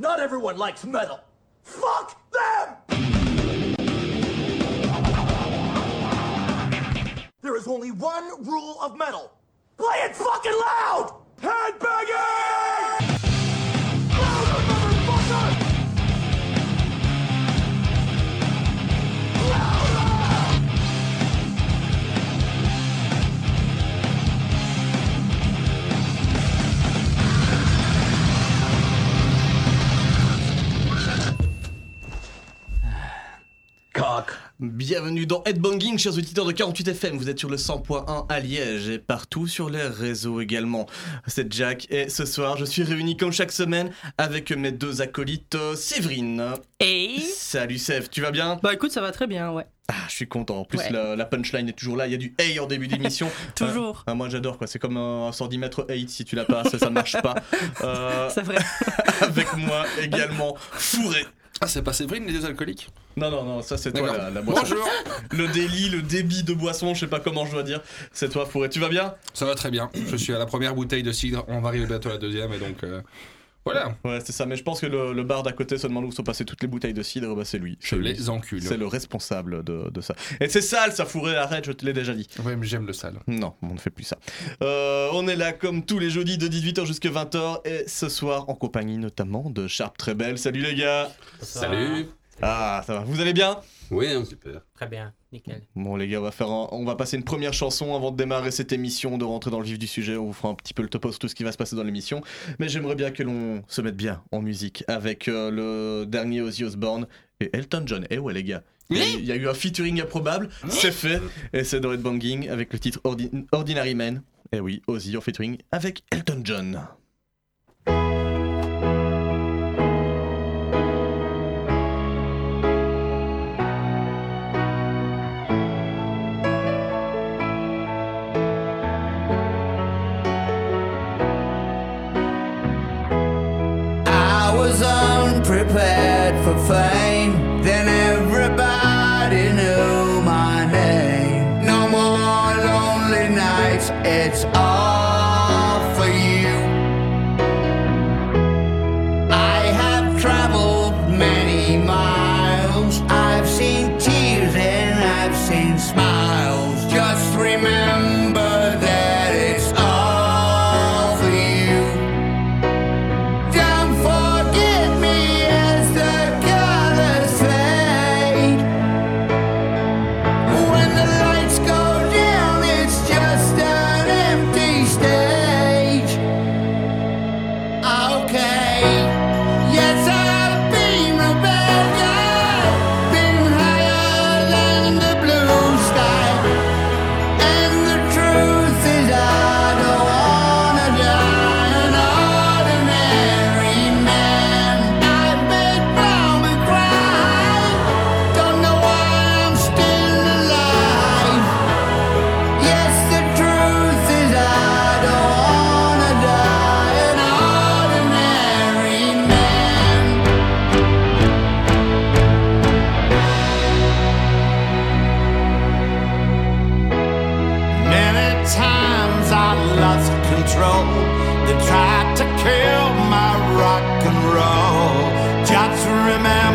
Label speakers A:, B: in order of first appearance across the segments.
A: Not everyone likes metal. Fuck them! There is only one rule of metal. Play it fucking loud! Headbanging!
B: Bienvenue dans Headbanging, chers auditeurs de 48 FM. Vous êtes sur le 100.1 à Liège et partout sur les réseaux également. C'est Jack et ce soir, je suis réuni comme chaque semaine avec mes deux acolytes, euh, Séverine.
C: Et
B: Salut Sève, tu vas bien?
C: Bah écoute, ça va très bien, ouais.
B: Ah, je suis content. En plus,
C: Ouais.
B: la, la punchline est toujours là. Il y a du hey en début d'émission.
C: Toujours.
B: Ah, moi, j'adore quoi. C'est comme un 110 mètres hate si tu l'as pas, ça, ça marche pas. Euh,
C: C'est vrai.
B: avec moi également, Fourré.
D: Ah, c'est pas Séverine, les deux alcooliques
B: Non, non, non, ça c'est toi la, la boisson.
D: Bonjour
B: Le délit, le débit de boisson, je sais pas comment je dois dire. C'est toi, Fourré. Tu vas bien?
D: Ça va très bien. Je suis à la première bouteille de cidre, on va arriver bientôt à la deuxième, et donc euh, voilà,
B: Ouais, c'est ça. Mais je pense que le, le bar d'à côté se demande où sont passées toutes les bouteilles de cidre. Bah, c'est lui.
D: je
B: C'est lui.
D: les encule.
B: C'est le responsable de, de ça. Et c'est sale, ça fourré, arrête, je te l'ai déjà dit.
D: Ouais, mais j'aime le sale.
B: Non, on ne fait plus ça. Euh, on est là comme tous les jeudis de 18h jusqu'à 20h et ce soir en compagnie notamment de Sharp Très Belle. Salut les gars
E: Salut
B: Ah, ça va, vous allez bien?
E: Oui, hein, super.
F: Très bien, nickel.
B: Bon les gars, on va, faire un- on va passer une première chanson avant de démarrer cette émission, de rentrer dans le vif du sujet. On vous fera un petit peu le topo sur tout ce qui va se passer dans l'émission. Mais j'aimerais bien que l'on se mette bien en musique avec euh, le dernier Ozzy Osbourne et Elton John. Eh ouais les gars, il y, a eu- il y a eu un featuring improbable, c'est fait. Et c'est dans Banging avec le titre Ordi- Ordinary Man. Eh oui, Ozzy en featuring avec Elton John.
G: to remember.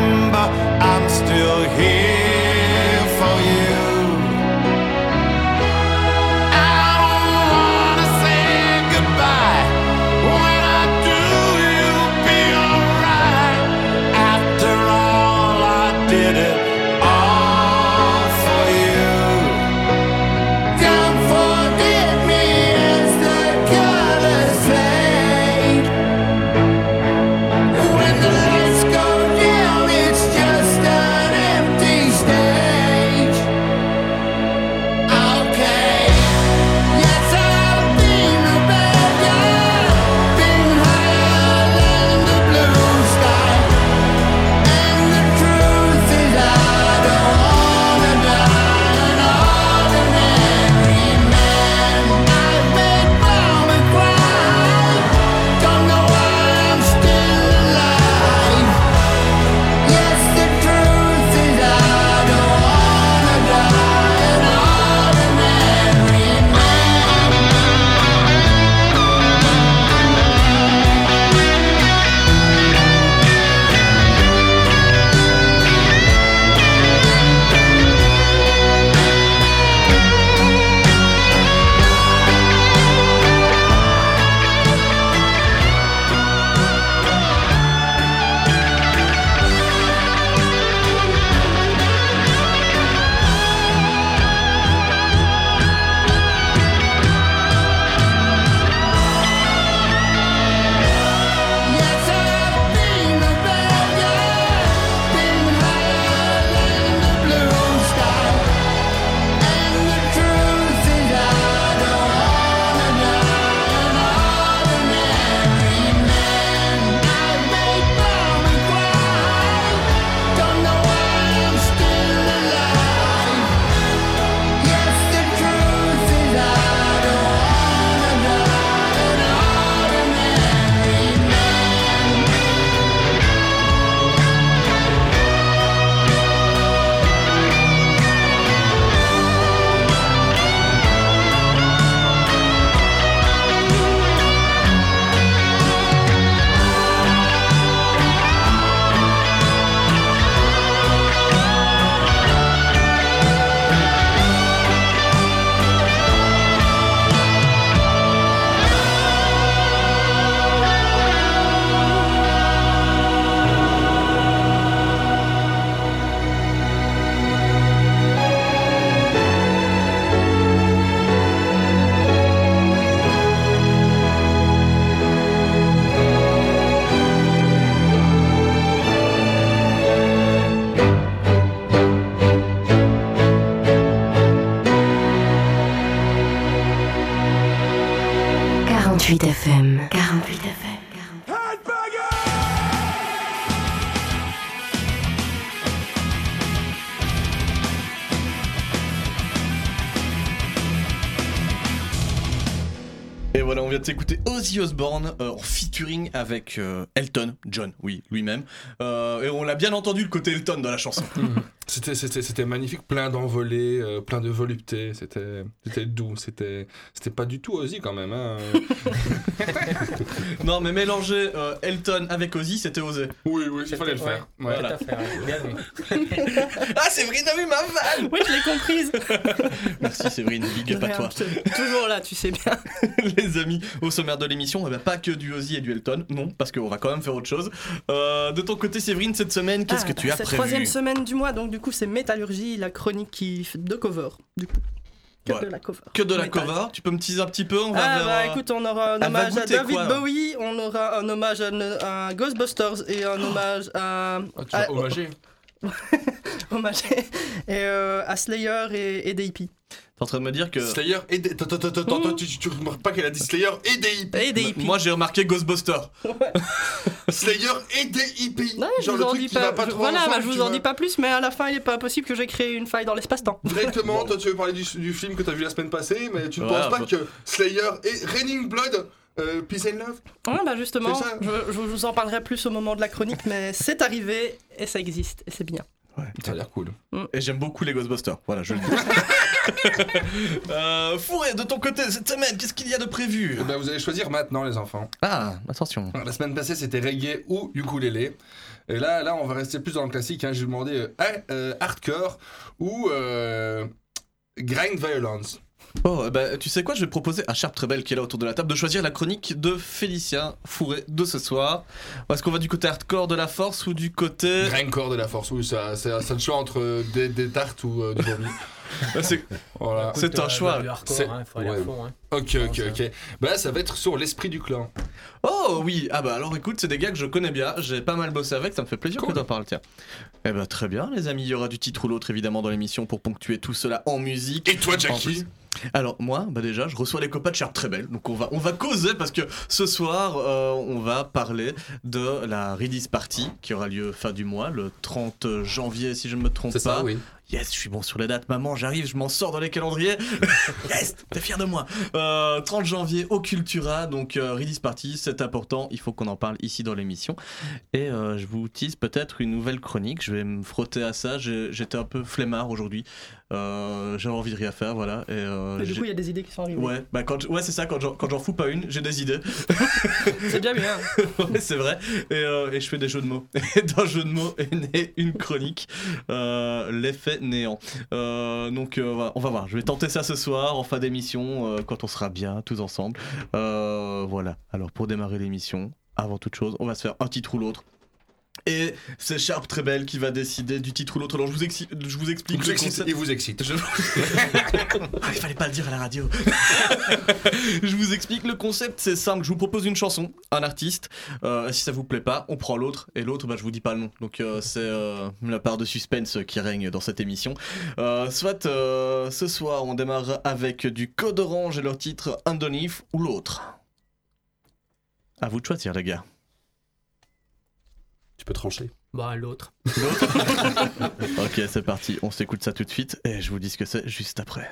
B: Ozzy Osbourne euh, en featuring avec euh, Elton John, oui, lui-même. Et on l'a bien entendu le côté Elton dans la chanson.
D: C'était, c'était, c'était magnifique, plein d'envolées, euh, plein de volupté, c'était, c'était doux, c'était, c'était pas du tout Ozzy quand même. Hein.
B: non, mais mélanger euh, Elton avec Ozzy, c'était osé.
D: oui, oui, il fallait le faire. Ouais.
B: Voilà.
E: Tout à fait, ouais. bien vu.
B: Ah, Séverine a vu ma vanne
F: Oui, je l'ai comprise.
B: Merci Séverine, big up à toi.
F: Toujours là, tu sais bien.
B: Les amis, au sommaire de l'émission, eh ben, pas que du Ozzy et du Elton, non, parce qu'on va quand même faire autre chose. Euh, de ton côté, Séverine, cette semaine, qu'est-ce que
F: Ah,
B: tu as prévu
F: troisième semaine du mois, donc du coup, c'est Métallurgie, la chronique qui de cover, du coup. Que
B: Ouais.
F: de la cover.
B: Que de la
F: Métal.
B: cover Tu peux me teaser un petit peu On va
F: Ah
B: vers,
F: bah écoute, on aura un hommage à David
B: quoi,
F: Bowie, on aura un hommage à, à Ghostbusters et un hommage à,
D: Ah, tu
F: à-
D: vas hommager
F: hommage et, euh, à Slayer et, et des hippies.
B: T'es en train de me dire que.
D: Slayer et des... Attends, attends, attends, attends, tu, tu remarques pas qu'elle a dit Slayer et des hippies
F: Et des hippies.
B: Moi, j'ai remarqué Ghostbusters.
D: Slayer et des hippies
F: Ouais, je
D: Genre
F: vous
D: le
F: en
D: truc
F: dis
D: qui
F: pas.
D: va pas
F: je-
D: trop
F: voilà, bah, je vous en dis pas plus, mais à la fin, il est pas impossible que j'ai créé une faille dans l'espace-temps.
D: Directement, toi tu veux parler du, du film que t'as vu la semaine passée, mais tu ne
B: Ouais,
D: penses pas
B: bah-
D: que Slayer et Raining Blood, euh, Peace and Love
F: Ouais, bah justement, je, je vous en parlerai plus au moment de la chronique, mais c'est arrivé et ça existe et c'est bien.
D: Ça a l'air cool.
B: Et j'aime beaucoup les Ghostbusters. Voilà, je le dis. euh, Fourré, de ton côté, cette semaine, qu'est-ce qu'il y a de prévu?
D: Eh ben, vous allez choisir maintenant les enfants?
B: Ah, attention.
D: La semaine passée c'était reggae ou ukulélé. Et là, là on va rester plus dans le classique. Hein. J'ai demandé euh, ah, euh, hardcore ou euh, grind violence?
B: Oh, bah, tu sais quoi, je vais proposer à Sharp Trebel qui est là autour de la table de choisir la chronique de Félicien Fourré de ce soir. Est-ce qu'on va du côté hardcore de la force ou du côté.
D: Grindcore de la force. Oui, ça, c'est c'est un choix entre euh, des, des tartes ou euh, du vomi.
B: C'est-
D: voilà.
B: C'est un choix.
E: Du hardcore,
D: C'est-
E: hein,
D: ouais.
E: fond, hein.
D: Ok, ok, ok. Bah là, ça va être sur l'esprit du clan.
B: Oh oui, ah bah alors écoute, c'est des gars que je connais bien, j'ai pas mal bossé avec, ça me fait plaisir
D: Cool.
B: que t'en parles, tiens. Eh bah très bien les amis, il y aura du titre ou l'autre évidemment dans l'émission pour ponctuer tout cela en musique.
D: Et toi,
B: En
D: Jackie
B: plus- Alors moi, bah déjà, je reçois les copains de Sharp Trebel, donc on va, on va causer parce que ce soir, euh, on va parler de la release party qui aura lieu fin du mois, le 30 janvier si je ne me trompe pas.
D: ça, oui.
B: Yes, je suis bon sur les dates, maman, j'arrive, je m'en sors dans les calendriers. yes, t'es fier de moi. Euh, 30 janvier au Cultura, donc euh, release party, c'est important, il faut qu'on en parle ici dans l'émission. Et euh, je vous tease peut-être une nouvelle chronique, je vais me frotter à ça, j'étais un peu flemmard aujourd'hui, euh, j'avais envie de rien faire, voilà. Et, euh,
F: Et du coup, il y a des idées qui sont arrivées.
B: Ouais, bah quand, ouais c'est ça, quand j'en, quand j'en fous pas une, j'ai des idées.
F: C'est bien bien.
B: ouais, c'est vrai. Et, euh, et je fais des jeux de mots. Et d'un jeu de mots est née une chronique, euh, l'effet néant. Euh, donc euh, on va voir. Je vais tenter ça ce soir en fin d'émission, euh, quand on sera bien tous ensemble. Voilà. Alors pour démarrer l'émission, avant toute chose, on va se faire un titre ou l'autre. Et c'est Sharp très belle qui va décider du titre ou l'autre. Alors je vous, exi- je vous explique
D: vous
B: le
D: excite.
B: concept.
D: Il vous excite.
B: Je- Ah, il fallait pas le dire à la radio. je vous explique le concept, c'est simple. Je vous propose une chanson, un artiste. Euh, si ça vous plaît pas, on prend l'autre. Et l'autre, bah, je vous dis pas le nom. Donc euh, c'est euh, la part de suspense qui règne dans cette émission. Soit ce soir, on démarre avec du Code Orange et leur titre Underneath ou l'autre. À vous de choisir, les gars.
D: Tu peux trancher.
E: Bah, l'autre.
B: Ok, c'est parti. On s'écoute ça tout de suite et je vous dis ce que c'est juste après.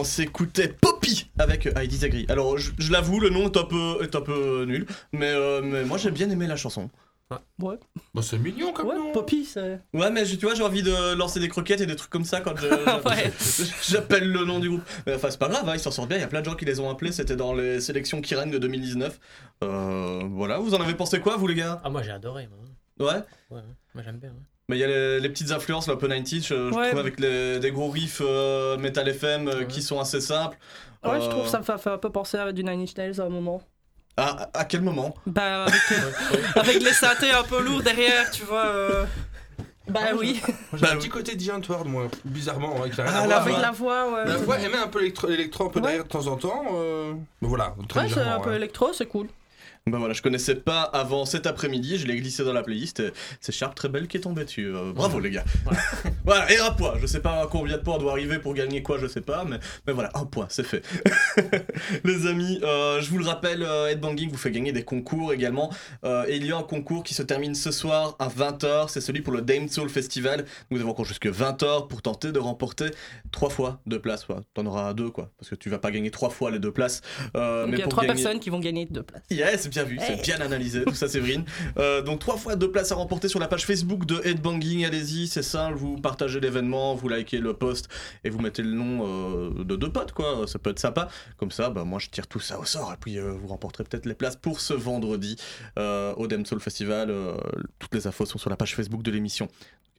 B: On s'écoutait Poppy avec euh, I Disagree. Alors, je, je l'avoue, le nom est un peu, est un peu nul, mais, euh, mais moi j'ai bien aimé la chanson.
F: Ouais,
D: Bah, c'est mignon comme
F: ouais
D: nom.
F: Poppy, c'est.
B: Ouais, mais je- tu vois, j'ai envie de lancer des croquettes et des trucs comme ça quand j'appelle le nom du groupe. Mais Enfin, c'est pas grave, hein, ils s'en sortent bien. Il y a plein de gens qui les ont appelés. C'était dans les sélections Kiren de 2019. Euh, voilà, vous en avez pensé quoi, vous les gars?
E: Ah, moi j'ai adoré, moi.
B: Ouais?
E: Ouais, ouais. moi j'aime bien. ouais.
B: Mais il y a les, les petites influences, un peu 90s, je, je
F: Ouais.
B: trouve, avec les- des gros riffs euh, Metal FM euh,
E: Ouais.
B: qui sont assez simples.
F: Ouais, je
B: Euh,
F: trouve ça me fait, fait un peu penser à du Nine Inch Nails à un moment.
B: À, à quel moment?
F: Bah, avec, euh, avec les synthés un peu lourds derrière, tu vois. euh, Bah
D: Ah,
F: oui,
D: J'ai
B: Bah,
D: un petit côté Giant Ward, moi, bizarrement. hein, qui a rien
B: Ah, la
D: voir,
F: avec
D: hein.
F: la voix, ouais.
D: La voix émet un peu électro, électro un peu
F: Ouais.
D: derrière de temps en temps. euh, Mais voilà, très
F: Ouais, c'est un peu électro, c'est cool.
B: Bah voilà, je connaissais pas avant cet après-midi, je l'ai glissé dans la playlist. et C'est Sharp très belle qui est tombée dessus. euh, bravo les gars. voilà, et un point. Je sais pas combien de points doit arriver pour gagner quoi, je sais pas, mais, mais voilà, un point, c'est fait. les amis, euh, je vous le rappelle, euh, Headbanging vous fait gagner des concours également. Euh, et il y a un concours qui se termine ce soir à 20h, c'est celui pour le Dame Soul Festival. Vous avez encore jusque 20h pour tenter de remporter trois fois deux places. Ouais. T'en auras deux quoi, parce que tu vas pas gagner trois fois les deux places. Euh,
F: Donc
B: mais
F: il y a
B: pour
F: trois
B: gagner-
F: personnes qui vont gagner deux places.
B: Yes, bien vu, c'est bien analysé, tout ça Séverine. Euh, donc trois fois deux places à remporter sur la page Facebook de Headbanging, allez-y, c'est simple, vous partagez l'événement, vous likez le post et vous mettez le nom euh, de deux potes quoi, ça peut être sympa. Comme ça, bah, moi je tire tout ça au sort et puis euh, vous remporterez peut-être les places pour ce vendredi au Dem Soul Festival. toutes les infos sont sur la page Facebook de l'émission.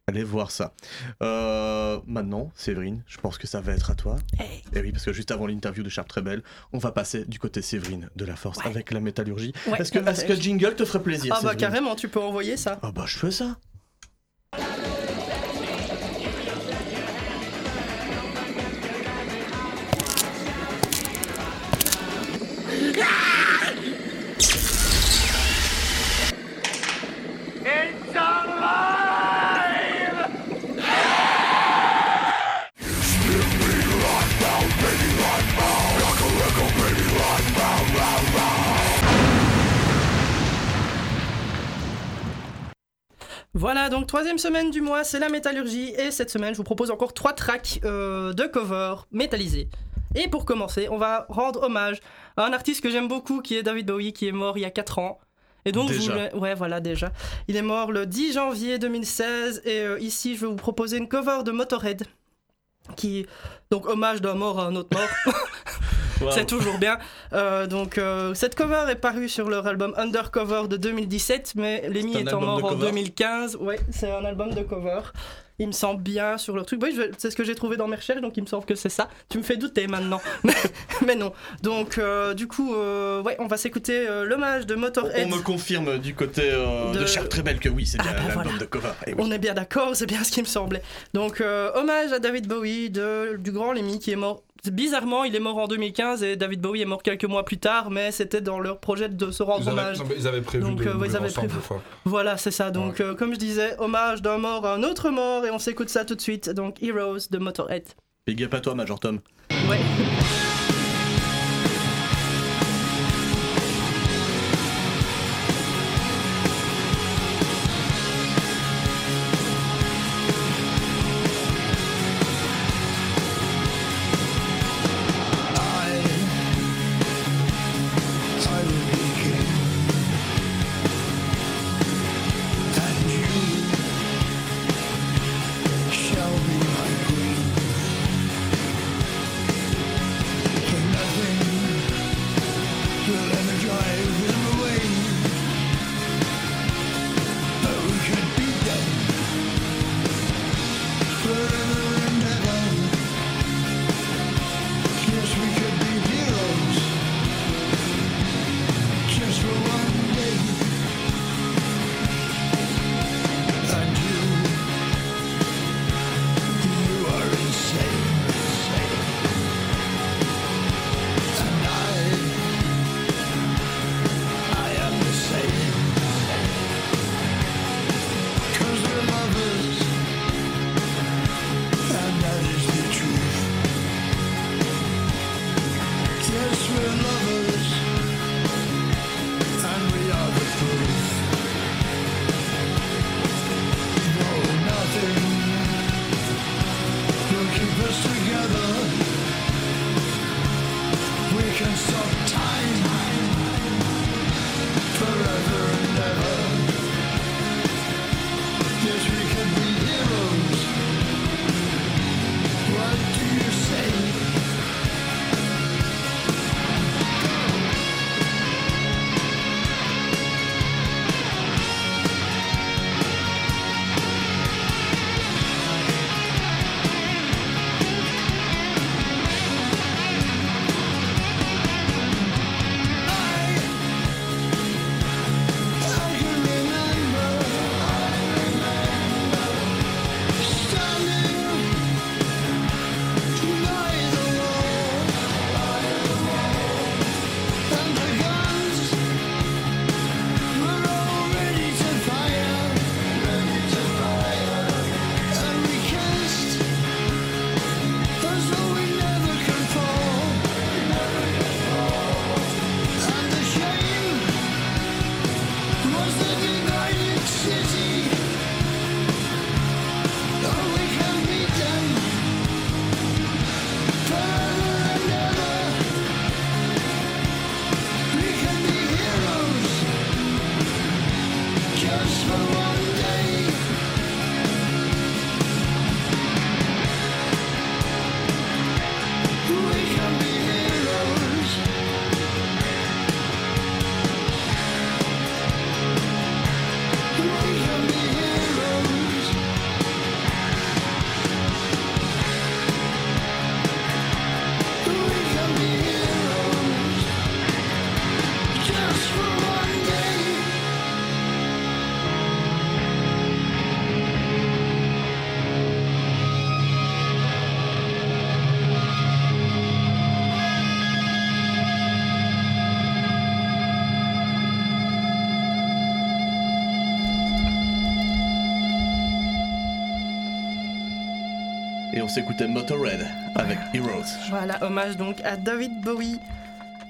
B: Allez voir ça. Euh, maintenant, Séverine, je pense que ça va être à toi.
F: Hey.
B: Et oui, parce que juste avant l'interview de Sharp très belle, on va passer du côté Séverine de la Force
F: Ouais.
B: avec la métallurgie.
F: Ouais,
B: est-ce que, que
F: métallurgie.
B: Jingle te ferait plaisir
F: Ah bah
B: Séverine
F: carrément, tu peux envoyer ça.
B: Ah bah je fais ça.
F: Voilà, donc troisième semaine du mois, c'est la métallurgie. Et cette semaine, je vous propose encore trois tracks euh, de cover métallisés. Et pour commencer, on va rendre hommage à un artiste que j'aime beaucoup, qui est David Bowie, qui est mort il y a 4 ans. Et donc, je voulais- ouais, voilà, déjà. Il est mort le 10 janvier 2016. Et euh, ici, je vais vous proposer une cover de Motorhead. Qui, donc, hommage d'un mort à un autre mort.
B: Wow.
F: C'est toujours bien. Euh, donc, euh, cette cover est parue sur leur album Undercover de 2017, mais Lemmy étant mort en
B: cover
F: 2015, ouais, c'est un album de cover. Il me semble bien sur leur truc. Oui, c'est ce que j'ai trouvé dans mes recherches, donc il me semble que c'est ça. Tu me fais douter maintenant, mais, mais non. Donc, euh, du coup, ouais, on va s'écouter l'hommage de Motorhead.
B: on me confirme du côté de, très belle que oui, c'est bien
F: Ah bah
B: l'album
F: voilà.
B: de cover. Eh oui.
F: On est bien d'accord, c'est bien ce qui me semblait. Donc, hommage à David Bowie de, du grand Lemmy qui est mort. Bizarrement, il est mort en 2015 et David Bowie est mort quelques mois plus tard, mais c'était dans leur projet de se rendre
D: Ils
F: hommage.
D: non, mais ils avaient prévu
F: Donc,
D: de
F: euh, ils avaient
D: ensemble,
F: prévu.
D: enfin.
F: Voilà, c'est ça. Donc, euh, comme je disais, hommage d'un mort à un autre mort et on s'écoute ça tout de suite. Donc, Heroes de Motorhead.
B: Big up à toi, Major Tom.
F: Ouais.
B: s'écoutait Motorhead avec Heroes.
F: Voilà, hommage donc à David Bowie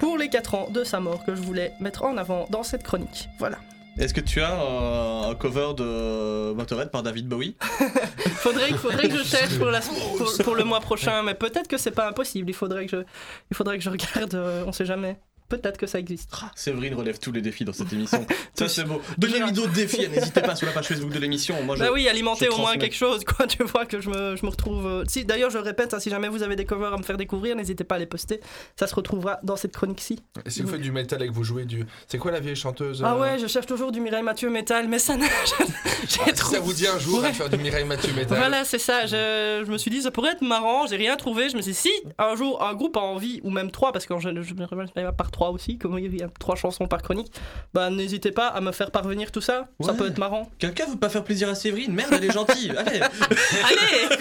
F: pour les 4 ans de sa mort que je voulais mettre en avant dans cette chronique. Voilà.
B: Est-ce que tu as euh, un cover de Motorhead par David Bowie?
F: Faudrait, faudrait que je cherche pour, la- pour- pour le mois prochain, mais peut-être que c'est pas impossible. Il faudrait que je, il faudrait que je regarde, euh, on sait jamais. Peut-être que ça existe.
B: Séverine relève tous les défis dans cette émission. Ça c'est beau. Donnez-lui d'autres défis, n'hésitez pas sur la page Facebook de l'émission. Moi, je-
F: Bah oui, alimenter
B: je
F: au moins quelque chose, quoi. Tu vois que je me, je me retrouve. euh, Si, d'ailleurs, je répète, hein, si jamais vous avez des covers à me faire découvrir, n'hésitez pas à les poster. Ça se retrouvera dans cette chronique-ci.
D: Et si vous faites du métal et que vous jouez du. C'est quoi la vieille chanteuse
F: Ah
D: euh,
F: ouais, je cherche toujours du Mireille Mathieu métal, mais ça n'a. J'ai
D: ah, si
F: trouvé.
D: ça vous dit un jour
F: Ouais.
D: de faire du Mireille Mathieu métal.
F: Voilà, c'est ça. Je, je me suis dit, ça pourrait être marrant. J'ai rien trouvé. Je me suis dit, si un jour un groupe a envie, ou même trois, parce que je, je me par trois aussi, comme il y a trois chansons par chronique, bah n'hésitez pas à me faire parvenir tout ça. Ça peut être marrant.
B: Quelqu'un veut pas faire plaisir à Séverine? Merde, elle est gentille. Allez.
F: Allez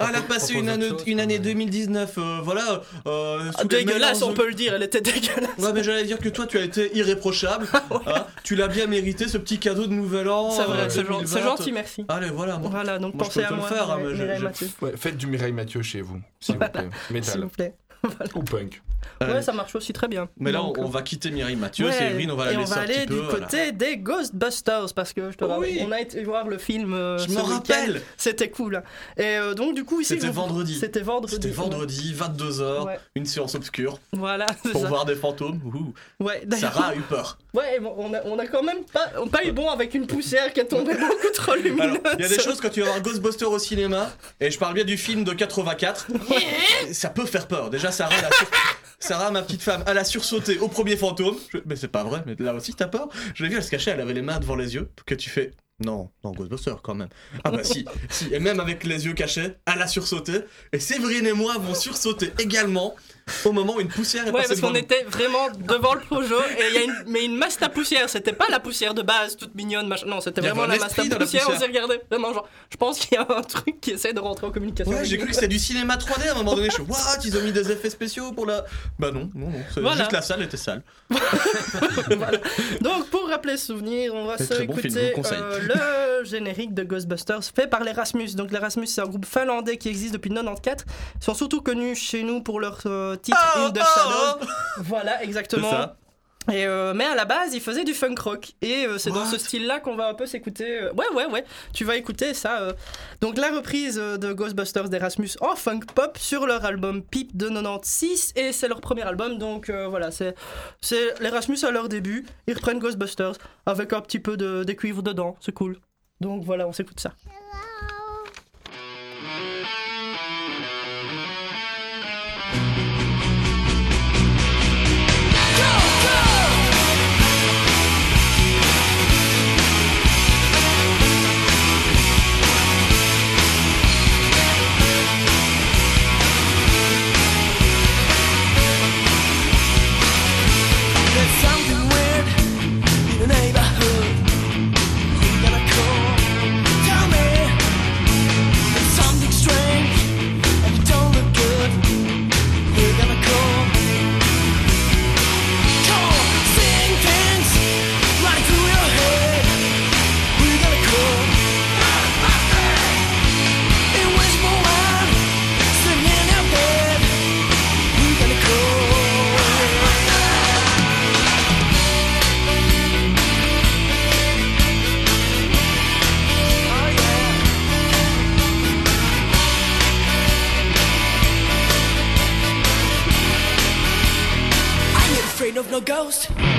B: Ah, elle a passé une année, une année 2019. euh, voilà. euh,
F: Ah, Dégueulasse, on peut le dire. Elle était dégueulasse.
B: Ouais, mais j'allais dire que toi, tu as été irréprochable. hein. tu l'as bien mérité, ce petit cadeau de nouvel an.
F: C'est vrai,
B: euh,
F: c'est gen-
B: 2020.
F: c'est gentil, merci.
B: Allez, voilà. Moi,
F: Voilà, donc
B: moi, je
F: pensez
B: peux
F: à moi,
B: faire, hein,
F: Mireille-
B: mais je-
F: Mireille
B: je-
F: Mathieu.
D: Ouais, faites du Mireille Mathieu chez vous, s'il vous plaît.
F: S'il
D: Métal.
F: vous plaît.
D: Ou punk.
F: Ouais, ça marche aussi très bien.
B: Mais là,
F: Donc,
B: on,
F: euh,
B: on va quitter Mireille Mathieu.
F: ouais,
B: Séverine, on va la
F: et on
B: laisser
F: va
B: un
F: aller
B: petit
F: du
B: peu. voilà.
F: côté des Ghostbusters parce que je te
B: Oh
F: rappelle,
B: oui.
F: on a été voir le film euh,
B: Je
F: week-end.
B: rappelle.
F: C'était cool. Et euh, donc du coup ici
B: C'était vendredi.
F: C'était vendredi.
B: C'était vendredi, 22h,
F: Ouais.
B: une séance obscure
F: Voilà, c'est
B: pour
F: ça.
B: voir des fantômes. Ouh.
F: Ouais,
B: Sarah a eu peur.
F: Ouais, bon, on a, on a quand même pas, on a pas eu bon avec une poussière qui est tombée beaucoup trop lumineuse.
B: Il y a des choses quand tu vas voir Ghostbusters au cinéma, et je parle bien du film de 84, ça peut faire peur. Déjà, Sarah, elle a sur- Sarah, ma petite femme, elle a sursauté au premier fantôme. Mais c'est pas vrai, mais là aussi t'as peur. Je l'ai vu, elle se cachait, elle avait les mains devant les yeux, que tu fais? Non, non, Ghostbusters quand même. Ah bah si, si, et même avec les yeux cachés, elle a sursauté. Et Séverine et moi vont sursauter également au moment où une poussière est
F: Ouais,
B: passée
F: parce qu'on était vraiment devant le projo et il y a une, mais une masse à poussière. C'était pas la poussière de base, toute mignonne, machin. Non, c'était vraiment la masse à poussière. On s'est regardé vraiment genre. Je pense qu'il y a un truc qui essaie de rentrer en communication.
B: Ouais, j'ai cru que c'était du cinéma 3D à un moment donné. Je suis, what Ils ont mis des effets spéciaux pour la. Bah non, non, non. c'est
F: Voilà.
B: Juste la salle était sale.
F: Voilà. Donc, pour rappeler ce souvenir, on va
B: bon film, le conseille.
F: euh, le générique de Ghostbusters fait par l'Erasmus. Donc, l'Erasmus, c'est un groupe finlandais qui existe depuis 94. Ils sont surtout connus chez nous pour leur euh, titre
B: Oh,
F: In the
B: oh,
F: Shadows. Voilà,
B: C'est
F: exactement.
B: ça.
F: Et euh, mais à la base, il faisait du funk rock. Et euh, c'est dans ce style-là qu'on va un peu s'écouter. euh, Ouais, ouais, ouais. Tu vas écouter ça. euh. Donc la reprise euh, de Ghostbusters d'Erasmus en funk pop sur leur album Peep de 96. Et c'est leur premier album. Donc euh, voilà, c'est c'est l'Erasmus à leur début. Ils reprennent Ghostbusters avec un petit peu de, des cuivres dedans. C'est cool. Donc voilà, on s'écoute ça.
H: Ghost.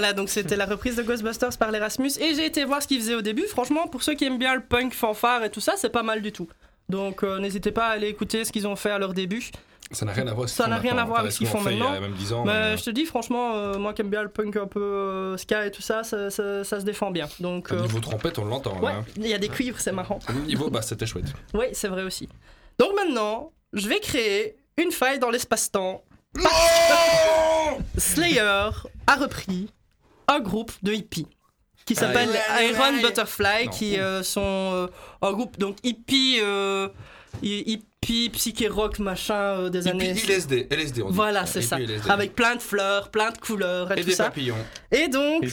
F: Voilà, donc c'était la reprise de Ghostbusters par l'Erasmus. Et j'ai été voir ce qu'ils faisaient au début. Franchement, pour ceux qui aiment bien le punk fanfare et tout ça, c'est pas mal du tout. Donc euh, n'hésitez pas à aller écouter ce qu'ils ont fait à leur début.
D: Ça n'a rien à voir avec ce
F: Ça
D: qu'ils
F: n'a
D: font
F: rien à voir avec ce qu'ils font maintenant.
D: a même 10 ans.
F: Mais
D: mais-
F: je te dis, franchement, euh, moi qui aime bien le punk un peu euh, ska et tout ça, ça, ça- ça se défend bien. Donc,
D: Au
F: euh,
D: niveau trompette, on l'entend.
F: ouais,
D: hein.
F: il y a des cuivres, c'est marrant.
D: Au niveau, bah, c'était chouette.
F: Oui, c'est vrai aussi. Donc maintenant, je vais créer une faille dans l'espace-temps. Slayer a repris un groupe de hippies qui s'appelle
D: Aïe.
F: Iron Butterfly,
D: Non.
F: qui euh, sont euh, un groupe donc hippie, euh, hi-
H: hippie, psyché rock, machin euh, des
F: Et
H: années.
F: puis LSD, LSD on dit.
H: Voilà, c'est ça.
F: LSD.
H: Avec plein de fleurs, plein de couleurs et,
F: Et
H: tout
F: des
H: ça.
F: papillons.
H: Et donc,
B: de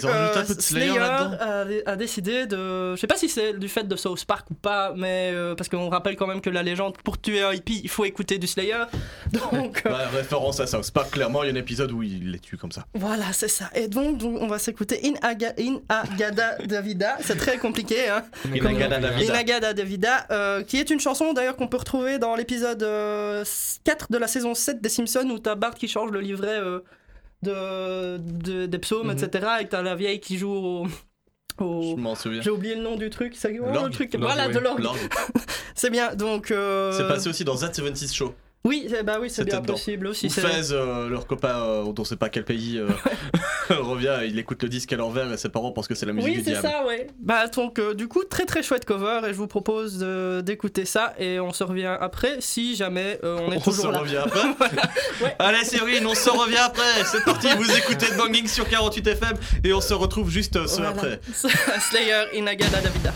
B: Slayer
H: a, a décidé de. Je sais pas si c'est du fait de South Park ou pas, mais euh, parce qu'on rappelle quand même que la légende, pour tuer un hippie, il faut écouter du Slayer. Donc, euh,
B: Bah, référence à South Park, clairement, il y a un épisode où il les tue comme ça.
H: voilà, c'est ça. Et donc, donc, on va s'écouter In, Aga- In Agada Davida. C'est très compliqué, hein.
B: Inagada Davida.
H: Inagada Davida, euh, qui est une chanson d'ailleurs qu'on peut retrouver dans l'épisode euh, 4 de la saison 7 des Simpsons où t'as Bart qui change le livret euh, de, de- des psaumes,
B: Mhm.
H: etc. Et que t'as la vieille qui joue au. au-
B: Je m'en souviens.
H: J'ai oublié le nom du truc, c'est oh, le truc. Voilà,
F: oui.
H: de l'orgue. C'est bien, donc. euh,
B: C'est passé aussi dans That 76 Show.
H: Oui, c'est- bah oui, c'est bien possible aussi. C'est-
B: Fez, euh, leur copain, euh, dont on sait pas quel pays, euh, revient, il écoute le disque à l'envers et ses parents pensent que c'est la musique
H: Oui,
B: du
H: c'est
B: diable.
H: ça, ouais. Bah, donc, du coup, très très chouette cover et je vous propose d'écouter ça et on se revient après si jamais on est
B: On
H: toujours
B: se
H: là.
B: revient après
H: Ouais.
B: Allez Séverine, on se revient après C'est parti, vous écoutez de Banging sur 48 FM et on se retrouve juste ce
H: Voilà.
B: après.
H: Slayer Inagada Davida.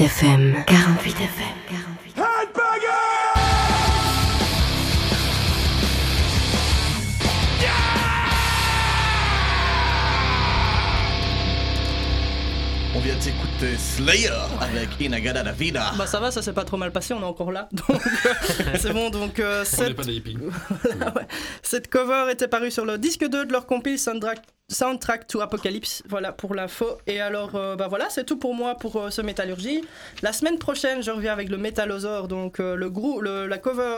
C: FM. 48 FM. 48 FM.
B: On vient de s'écouter Slayer avec Inagada la Vida.
H: Bah ça va, ça s'est pas trop mal passé, on est encore là. Donc euh, c'est bon, donc euh,
F: On n'est
H: cette,
F: pas des hippies.
H: cette cover était parue sur le disque 2 de leur compil Soundtrack,
F: Soundtrack to Apocalypse, voilà pour l'info. Et alors, euh, bah voilà, c'est tout pour moi pour euh, ce Métallurgie. La semaine prochaine, je reviens avec le Métallosaure, donc euh, le le- la cover,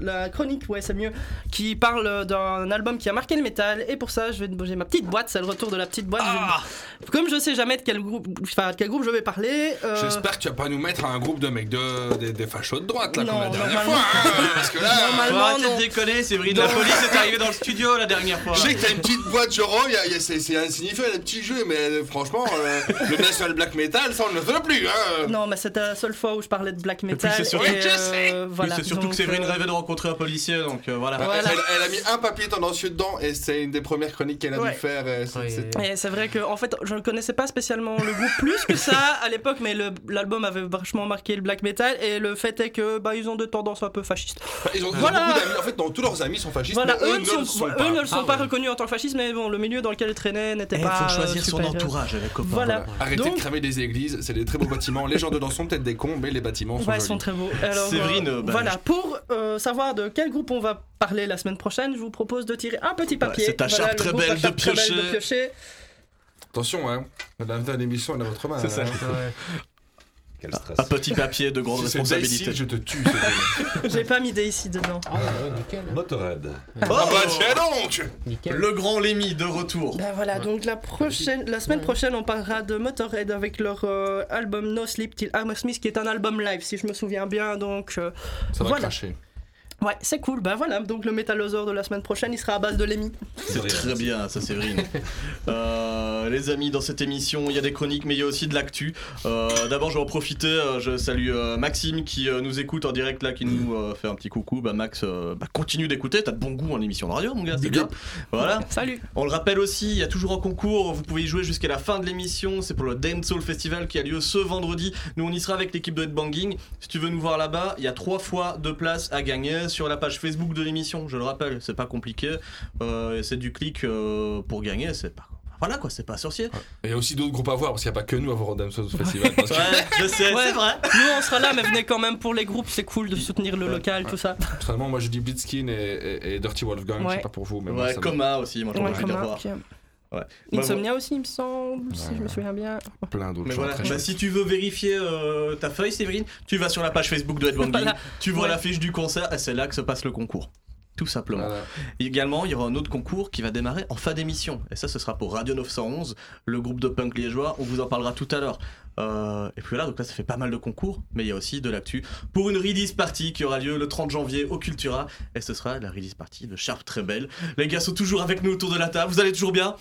F: la chronique, ouais, c'est mieux, qui parle d'un album qui a marqué le métal. Et pour ça, je vais j'ai ma petite boîte, c'est le retour de la petite boîte. Je vais- Comme je sais jamais de quel groupe, enfin, de quel groupe je vais parler. euh,
D: J'espère que tu vas pas nous mettre un groupe de mecs de, des, des fachos de droite, là,
F: Non,
D: comme la dernière
F: normalement-
D: fois. hein, parce que là,
F: Normalement, non.
B: de déconner, Séverine. La police est arrivée dans le studio la dernière fois.
D: je sais que t'as une petite boîte Joro, c'est c'est insignifiant les petits jeux, mais euh, franchement, euh, le National Black Metal, ça on ne le fait plus. Hein.
F: Non, mais c'était la seule fois où je parlais de black
B: puis,
F: metal.
B: c'est surtout-
F: et, euh, voilà,
B: c'est surtout
F: donc,
B: que Séverine rêvait de rencontrer un policier, donc euh, voilà.
D: Elle-
F: Voilà.
D: Elle, elle a mis un papier tendancieux dedans et c'est une des premières chroniques qu'elle a
F: Ouais.
D: dû faire. euh, c'est-
A: Oui.
D: c'est-
F: Et c'est vrai que en fait, je ne connaissais pas spécialement le groupe plus que ça à l'époque, mais le- l'album avait vachement marqué le black metal et le fait est que bah ils ont des tendances un peu fascistes.
D: Ils ont ils ont
F: Voilà.
D: beaucoup d'amis. En fait, non, tous leurs amis sont fascistes,
F: Voilà,
D: mais eux,
F: eux,
D: ne
F: sont,
D: le sont
F: eux
D: pas.
F: ne le sont
A: Ah
F: pas
A: ouais.
F: reconnus en tant que fascistes, mais bon, le milieu dans lequel ils traînaient n'était
B: Il
F: pas.
B: faut choisir son entourage avec copains.
F: Voilà.
D: Arrêtez
F: Donc-
D: de cramer des églises, c'est des très beaux bâtiments. Les gens dedans sont peut-être des cons, mais les bâtiments sont
F: Ouais, ils
D: jolis.
F: sont très beaux. Alors,
B: Séverine,
F: euh,
B: bah,
F: voilà,
B: je-
F: pour euh, savoir de quel groupe on va parler la semaine prochaine, je vous propose de tirer un petit papier.
B: c'est ta
F: Voilà,
B: très belle de
F: charpe très belle
B: piocher.
F: de piocher.
D: Attention, hein. La fin de l'émission est dans votre main.
B: C'est ça.
D: hein.
I: Quel stress.
B: Un petit papier de grande
D: Si
B: responsabilité.
D: Je te tue. c'est-
F: J'ai pas mis des ici dedans.
A: Ah ouais, nickel.
I: Motorhead.
D: Ah bah tiens donc
A: Nickel.
B: Le grand Lémi de retour.
F: Ben voilà, donc la prochaine, la semaine prochaine, on parlera de Motorhead avec leur euh, album No Sleep Till Hammersmith, qui est un album live, si je me souviens bien. Donc euh,
D: Ça va
F: Voilà.
D: cracher.
F: Ouais, c'est cool. Ben voilà, donc le Métallosaure de la semaine prochaine, il sera à base de Lémi.
B: C'est très bien, ça Séverine. Euh, les amis, dans cette émission, il y a des chroniques, mais il y a aussi de l'actu. Euh, D'abord, je vais en profiter. euh, je salue euh, Maxime qui euh, nous écoute en direct là, qui nous euh, fait un petit coucou. Bah Max, euh, bah, continue d'écouter. T'as de bon goût en émission de radio, mon gars. C'est bien. Voilà.
F: Salut.
B: On le rappelle aussi, il y a toujours un concours, vous pouvez y jouer jusqu'à la fin de l'émission, c'est pour le Dance Soul Festival qui a lieu ce vendredi. Nous on y sera avec l'équipe de Headbanging. Si tu veux nous voir là-bas, il y a trois fois de places à gagner sur la page Facebook de l'émission, je le rappelle, c'est pas compliqué. Euh, c'est du clic euh, pour gagner, c'est pas... Voilà quoi, c'est pas sorcier.
D: Et il y a aussi d'autres groupes à voir, parce qu'il n'y a pas que nous à voir au Damson Festival. Parce que,
B: Ouais, je sais,
F: Ouais.
B: c'est vrai.
F: Nous, on sera là, mais venez quand même pour les groupes, c'est cool de soutenir le local, tout ça.
D: personnellement, moi je dis Blitzkin et, et- et Dirty Wolfgang, je sais pas pour vous, mais moi,
B: Ouais,
D: ça me-
B: Coma aussi, moi j'ai
F: Ouais,
B: envie de voir.
F: euh,
B: Ouais.
F: Insomnia aussi, il me semble, si je me souviens bien.
D: plein d'autres
B: Mais
D: choses
B: voilà, bah, si tu veux vérifier euh, ta feuille, Séverine, tu vas sur la page Facebook de Headbanging,
F: Voilà.
B: tu vois
F: Ouais.
B: la fiche du concert et c'est là que se passe le concours. Tout simplement.
D: Voilà.
B: Également, il y aura un autre concours qui va démarrer en fin d'émission. Et ça, ce sera pour Radio 911, le groupe de punk liégeois. On vous en parlera tout à l'heure. Euh, et puis voilà, donc là, ça fait pas mal de concours, mais il y a aussi de l'actu pour une release party qui aura lieu le 30 janvier au Cultura. Et ce sera la release party de Sharp Très Belle. Les gars sont toujours avec nous autour de la table. Vous allez toujours bien?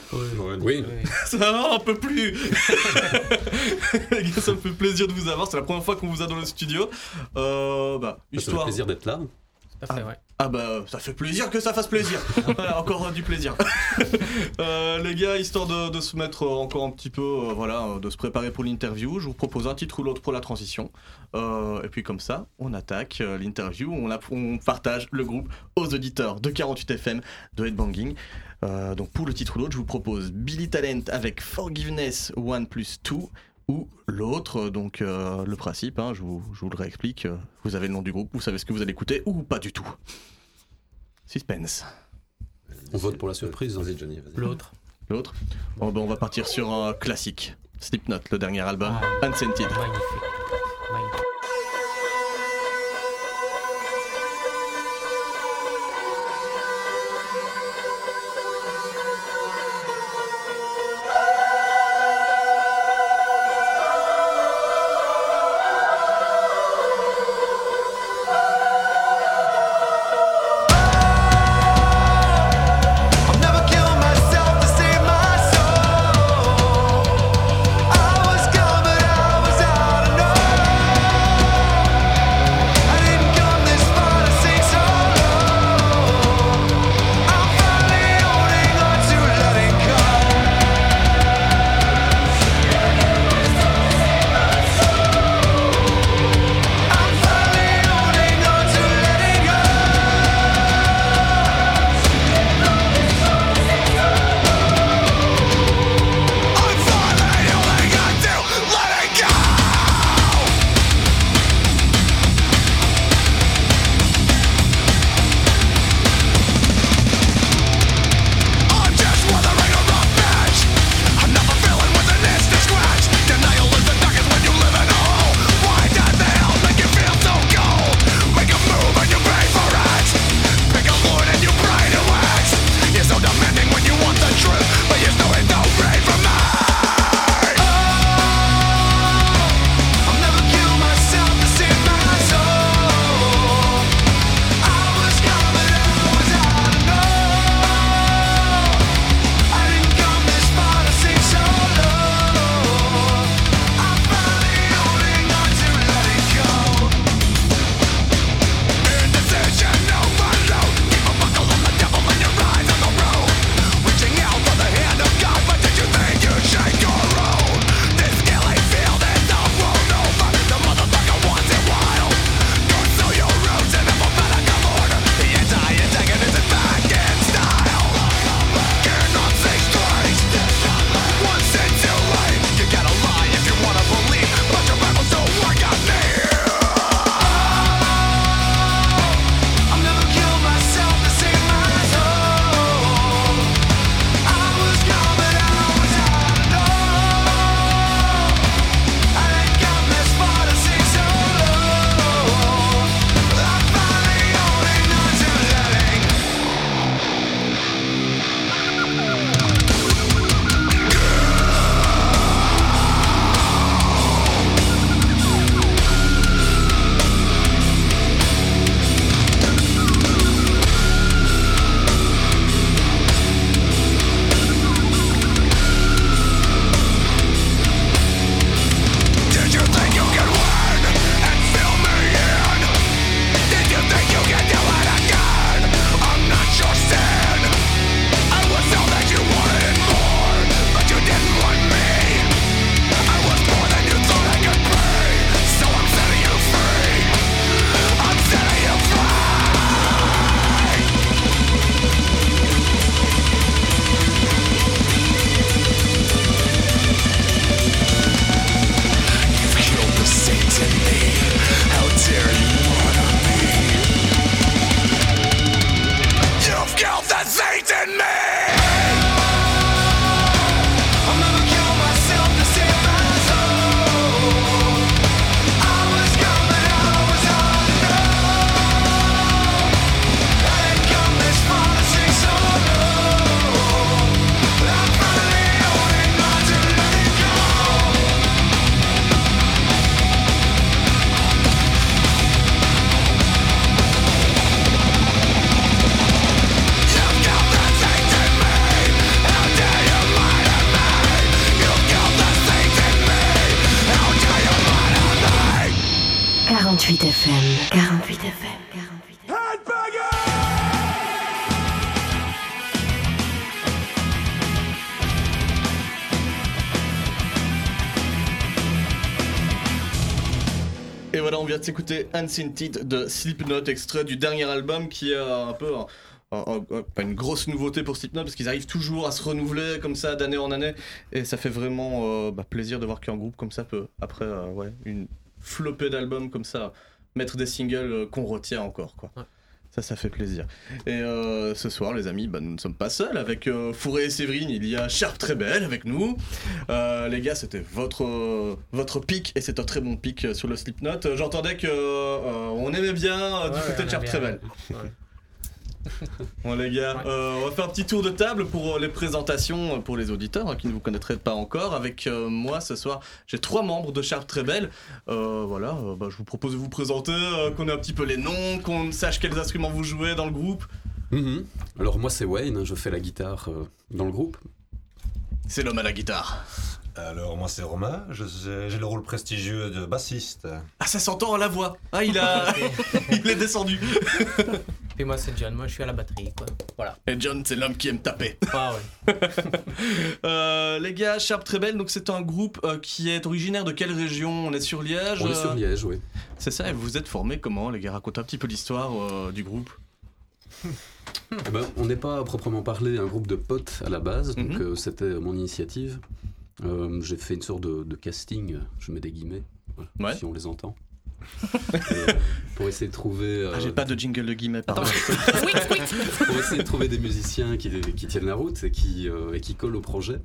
I: Oui.
B: Ça va un peu plus. Les gars, ça me fait plaisir de vous avoir. C'est la première fois qu'on vous a dans le studio. Euh, bah,
I: Ça fait
B: histoire.
I: plaisir d'être là.
A: Fait, ouais.
B: Ah bah ça fait plaisir que ça fasse plaisir. Voilà, encore euh, du plaisir. Euh, les gars, histoire de, de se mettre encore un petit peu, euh, voilà, de se préparer pour l'interview, je vous propose un titre ou l'autre pour la transition. Euh, et puis comme ça, on attaque l'interview, on, la- on partage le groupe aux auditeurs de 48 FM de Headbanging. Donc pour le titre ou l'autre, je vous propose Billy Talent avec Forgiveness 1 plus 2 ou l'autre, donc euh, le principe, hein, je, vous, je vous le réexplique, euh, vous avez le nom du groupe, vous savez ce que vous allez écouter ou pas du tout. Suspense.
I: On vote pour la surprise. Vas-y, Johnny. vas-y.
A: L'autre.
B: L'autre Bon ben on va partir sur un classique. Slipknot, le dernier album,
A: Ah.
B: Unscented.
A: Magnifique. Magnifique.
C: FM. 48
B: Et voilà, on vient de s'écouter Unseen Teeth de Slipknot, extrait du dernier album qui est euh, un peu. pas une grosse nouveauté pour Slipknot parce qu'ils arrivent toujours à se renouveler comme ça d'année en année et ça fait vraiment euh, bah, plaisir de voir qu'un groupe comme ça peut après euh, ouais, une flopée d'albums comme ça mettre des singles euh, qu'on retient encore quoi.
E: Ouais.
B: Ça, ça fait plaisir. Et euh, ce soir, les amis, bah, nous ne sommes pas seuls. Avec euh, Fourré et Séverine, il y a Sharp très belle avec nous. Euh, les gars, c'était votre, votre pic et c'est un très bon pic sur le Slipknot. J'entendais que on aimait bien du
E: Ouais,
B: côté de Sharp très belle.
E: ouais.
B: Bon les gars,
E: Ouais.
B: euh, on va faire un petit tour de table pour euh, les présentations euh, pour les auditeurs hein, qui ne vous connaîtraient pas encore. Avec euh, moi ce soir, j'ai trois membres de Sharp très belle. Euh, voilà, euh, bah, je vous propose de vous présenter, euh, qu'on ait un petit peu les noms, qu'on sache quels instruments vous jouez dans le groupe.
J: Mhm. Alors moi c'est Wayne, je fais la guitare euh, dans le groupe.
B: C'est l'homme à la guitare.
I: Alors moi c'est Romain, j'ai le rôle prestigieux de bassiste.
B: Ah ça s'entend à la voix. Ah il a, il est descendu.
E: Puis moi, c'est John. Moi, je suis à la batterie, quoi. Voilà.
B: Et John, c'est l'homme qui aime taper.
E: Ah ouais.
B: Euh, les gars, Sharp très belle, donc c'est un groupe euh, qui est originaire de quelle région? On est sur Liège.
J: On est
B: euh,
J: sur Liège, oui.
B: C'est ça, et vous vous êtes formés comment, les gars? Racontez un petit peu l'histoire euh, du groupe.
J: Eh ben, on n'est pas à proprement parler un groupe de potes à la base, donc
B: Mhm.
J: euh, c'était mon initiative. Euh, j'ai fait une sorte de, de casting, je mets des guillemets, voilà,
B: Ouais.
J: si on les entend. Euh, pour essayer de trouver...
B: Ah,
J: euh,
B: j'ai pas de jingle de guillemets, pardon.
J: pour essayer de trouver des musiciens qui, qui tiennent la route et qui, euh, et qui collent au projet.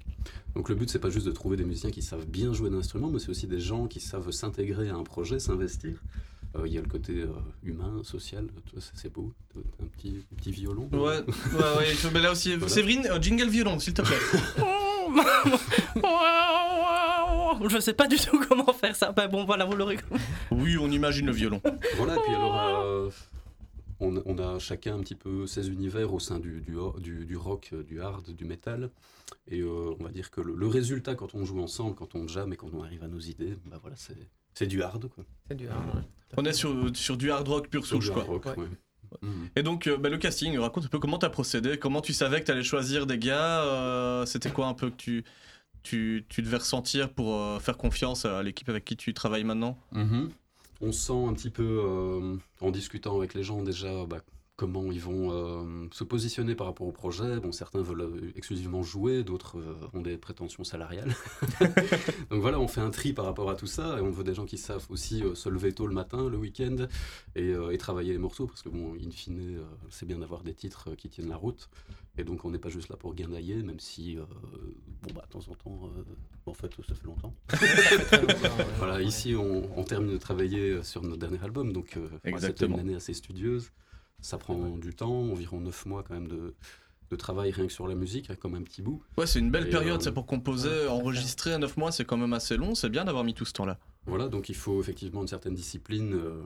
J: Donc le but, c'est pas juste de trouver des musiciens qui savent bien jouer d'un instrument, mais c'est aussi des gens qui savent s'intégrer à un projet, s'investir. Euh, Il y a le côté euh, humain, social, tout ça, c'est beau. Un petit, petit violon.
B: Ouais, ouais, ouais, mais là aussi.
J: Voilà.
B: Séverine, euh, jingle violon, s'il te plaît.
F: Je sais pas du tout comment faire ça. Bah bon, voilà, vous l'aurez.
B: oui, on imagine le violon.
J: Voilà, et puis alors, euh, on, on a chacun un petit peu ses univers au sein du, du, du, du rock, du hard, du metal. Et euh, on va dire que le, le résultat, quand on joue ensemble, quand on jam et quand on arrive à nos idées, bah voilà, c'est, c'est du hard, quoi.
E: C'est dur. Ouais.
B: On est sur, sur du hard rock pur souche, quoi.
J: rock,
E: Ouais.
J: ouais.
B: Et donc, euh, bah, le casting, raconte un peu comment t'as procédé, comment tu savais que t'allais choisir des gars, euh, c'était quoi un peu que tu, tu, tu devais ressentir pour euh, faire confiance à l'équipe avec qui tu travailles maintenant?
J: Mhm. On sent un petit peu, euh, en discutant avec les gens déjà, bah, comment ils vont euh, se positionner par rapport au projet. Bon, certains veulent euh, exclusivement jouer, d'autres euh, ont des prétentions salariales. Donc voilà, on fait un tri par rapport à tout ça, et on veut des gens qui savent aussi euh, se lever tôt le matin, le week-end, et, et travailler les morceaux, parce que bon, in fine, c'est bien d'avoir des titres qui tiennent la route. Et donc on n'est pas juste là pour gagnailler, même si, bon bah, de temps en temps, en fait, ça fait longtemps. Voilà, ici on, on termine de travailler sur notre dernier album, donc c'était une année assez studieuse. Ça prend du temps, environ 9 mois quand même de, de travail rien que sur la musique, comme un petit bout.
B: Ouais, c'est une belle
J: Et,
B: période,
J: euh,
B: c'est pour composer, enregistrer à 9 mois, c'est quand même assez long, c'est bien d'avoir mis tout ce temps-là.
J: Voilà, donc il faut effectivement une certaine discipline, euh,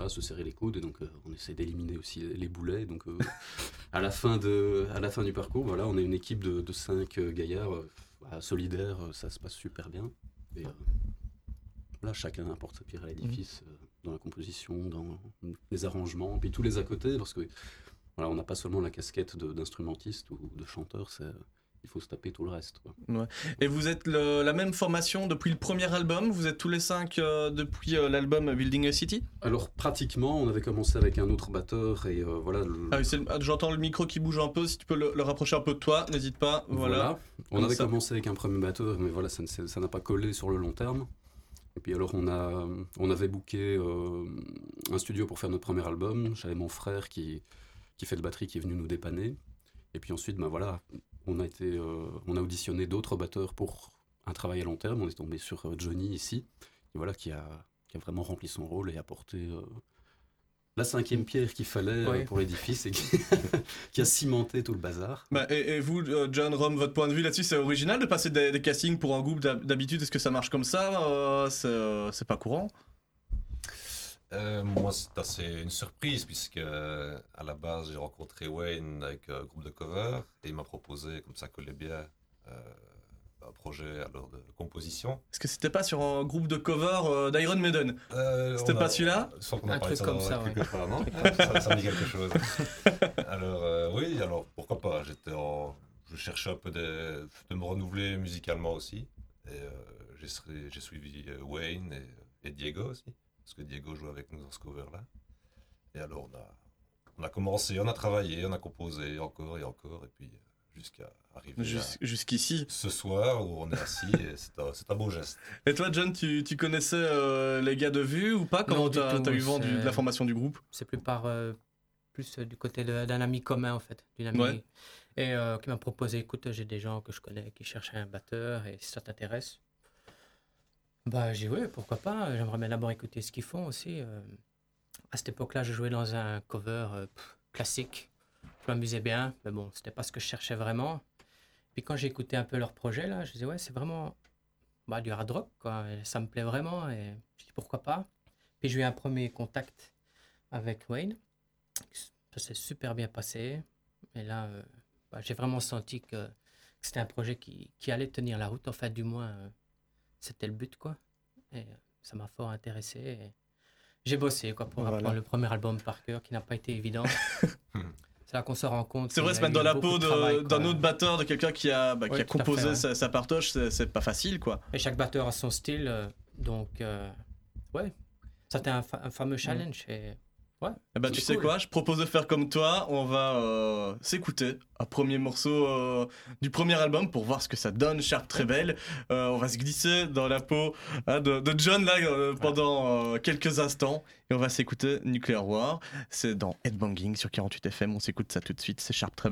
J: à se serrer les coudes, et donc euh, on essaie d'éliminer aussi les boulets. Donc à, la fin de, à la fin du parcours, voilà, on est une équipe de, de 5 gaillards bah, solidaires, ça se passe super bien. Et, Là, chacun apporte sa pierre à l'édifice euh, dans la composition, dans les arrangements, puis tous les à côté, parce que voilà, on n'a pas seulement la casquette d'instrumentiste ou de chanteur, c'est il faut se taper tout le reste. quoi.
B: Et vous êtes le- la même formation depuis le premier album? Vous êtes tous les cinq euh, depuis euh, l'album Building a City?
J: Alors pratiquement, on avait commencé avec un autre batteur et euh, voilà. le-
B: ah, oui, ah, J'entends le micro qui bouge un peu, si tu peux le, le rapprocher un peu de toi, n'hésite pas. Voilà.
J: Voilà. On
B: Comme
J: avait
B: ça.
J: commencé avec un premier batteur, mais voilà, ça n'a pas collé sur le long terme. Et puis alors, on, a, on avait booké euh, un studio pour faire notre premier album. J'avais mon frère qui, qui fait de batterie qui est venu nous dépanner. Et puis ensuite, ben voilà, on a, été, euh, on a auditionné d'autres batteurs pour un travail à long terme. On est tombé sur euh, Johnny ici, et voilà, qui, a, qui a vraiment rempli son rôle et apporté la cinquième pierre qu'il fallait euh,
E: Ouais.
J: pour l'édifice et qui, qui a cimenté tout le bazar.
B: Bah, et, et vous, euh, John, Rome, votre point de vue là-dessus, c'est original de passer des, des castings pour un groupe d'hab- d'habitude? Est-ce que ça marche comme ça Euh, C'est pas courant?
I: Euh, moi, c'est assez une surprise puisque euh, à la base, j'ai rencontré Wayne avec un groupe de cover et il m'a proposé, comme ça collait bien, euh, un projet alors de composition.
H: Est-ce que c'était pas sur un groupe de cover euh, d'Iron Maiden
I: Euh,
H: C'était pas celui-là
E: Un truc comme ça,
I: dans
E: ouais.
I: quelque part, non ça, ça me dit quelque chose. alors, euh, oui, alors pourquoi pas J'étais en... Je cherchais un peu de, de me renouveler musicalement aussi. Et euh, j'ai suivi Wayne et, et Diego aussi. Parce que Diego joue avec nous dans ce cover-là. Et alors, on a, on a commencé, on a travaillé, on a composé encore et encore. Et puis, jusqu'à arriver
H: Jus-
I: à
H: Jusqu'ici.
I: ce soir où on est assis. et c'est un, c'est un beau geste.
H: Et toi, John, tu, tu connaissais euh, les gars de vue ou pas t'as
E: tout,
H: t'as eu vent du- de la formation du groupe?
E: C'est plus par euh, plus euh, du côté d'un ami commun en fait, d'une amie.
H: Ouais.
E: Et euh, qui m'a proposé, écoute, j'ai des gens que je connais qui cherchent un batteur et si ça t'intéresse, bah j'ai dit oui, pourquoi pas. J'aimerais bien d'abord écouter ce qu'ils font aussi. euh. À cette époque-là, je jouais dans un cover euh, pff, classique. Je m'amusais bien, mais bon, c'était pas ce que je cherchais vraiment. Puis quand j'ai écouté un peu leur projet là, je disais ouais, c'est vraiment bah, du hard rock quoi. Et ça me plaît vraiment et je dis pourquoi pas? Puis j'ai eu un premier contact avec Wayne. Ça s'est super bien passé. Et là, euh, bah, j'ai vraiment senti que, que c'était un projet qui, qui allait tenir la route. Enfin, du moins, euh, c'était le but, quoi. Et ça m'a fort intéressé. et J'ai bossé, quoi, pour
H: Voilà.
E: apprendre le premier album par cœur, qui n'a pas été évident. c'est là qu'on se rend compte.
H: C'est vrai, se mettre dans la peau d'un autre batteur, de quelqu'un qui a, bah, qui a
E: fait,
H: composé
E: ouais.
H: sa, sa partoche, c'est pas facile, quoi.
E: Et chaque batteur a son style. euh, donc, euh, ouais, c'était un, fa- un fameux challenge. Et, ouais,
H: Eh ben, tu sais quoi, je propose de faire comme toi. On va euh, s'écouter un premier morceau euh, du premier album pour voir ce que ça donne. Sharp très belle. Euh, on va se glisser dans la peau hein, de, de John là euh, pendant quelques instants et on va s'écouter Nuclear War. C'est dans Headbanging sur 48 FM. On s'écoute ça tout de suite. C'est Sharp très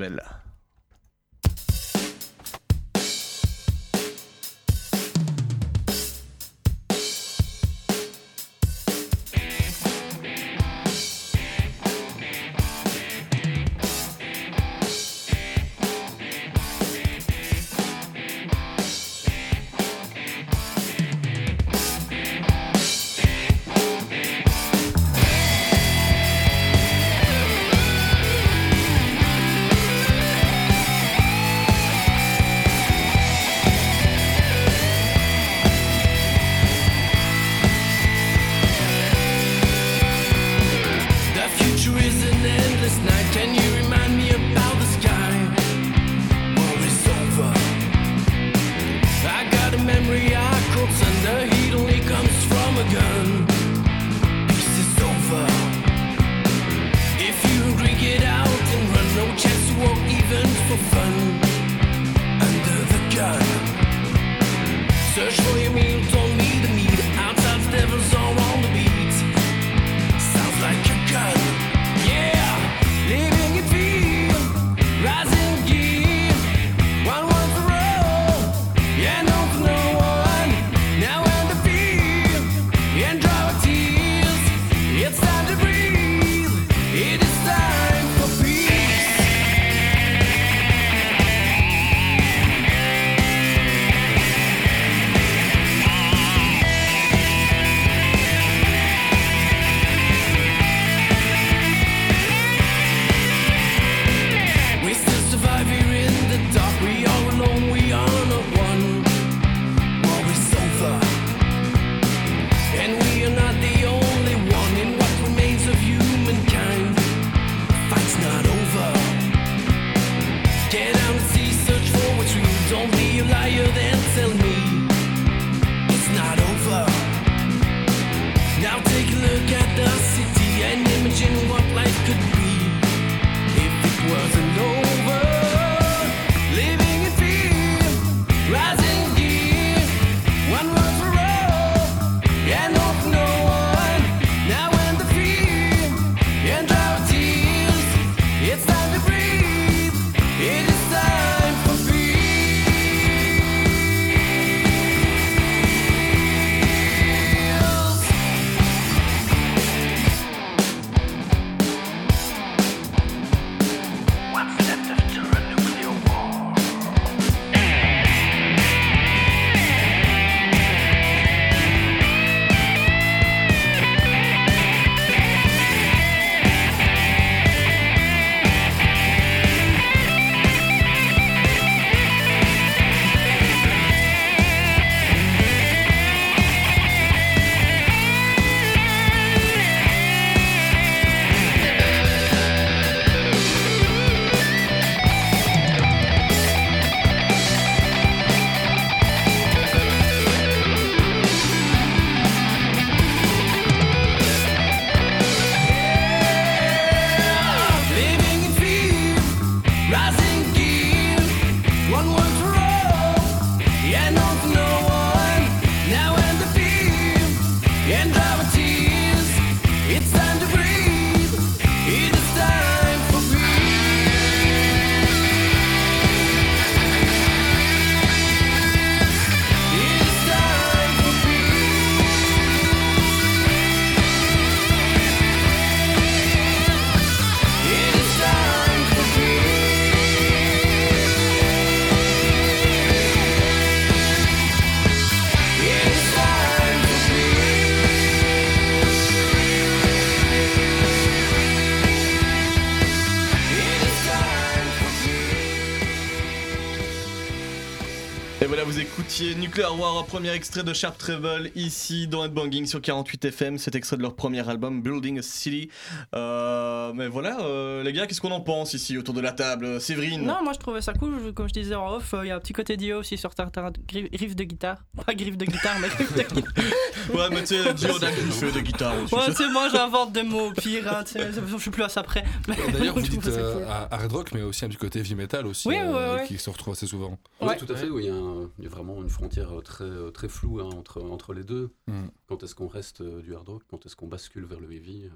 B: Nuclear War, premier extrait de Sharp Treble ici dans Headbanging sur 48 FM. Cet extrait de leur premier album Building a City. Euh, mais voilà, euh, les gars, qu'est-ce qu'on en pense ici autour de la table Séverine?
F: Non, moi je trouvais ça cool. Comme je disais en off, euh, il y a un petit côté Dio aussi sur ta, ta- riff de guitare. Pas griffe de guitare, mais riff de guitare.
B: Ouais, mais tu sais, Dio d'un fait de guitare aussi.
F: Ouais, tu sais, moi j'invente des mots pire, hein, je suis plus à ça près. Mais
D: D'ailleurs, vous dites euh, hard rock, mais aussi un petit côté heavy metal aussi,
F: Oui,
D: euh,
F: ouais, ouais.
D: qui se retrouve assez souvent.
J: Oui,
F: Ouais.
J: tout à fait. Oui, a il y a vraiment une frontière euh, très, euh, très floue hein, entre, entre les deux.
D: Mm.
J: Quand est-ce qu'on reste euh, du hard rock? Quand est-ce qu'on bascule vers le heavy?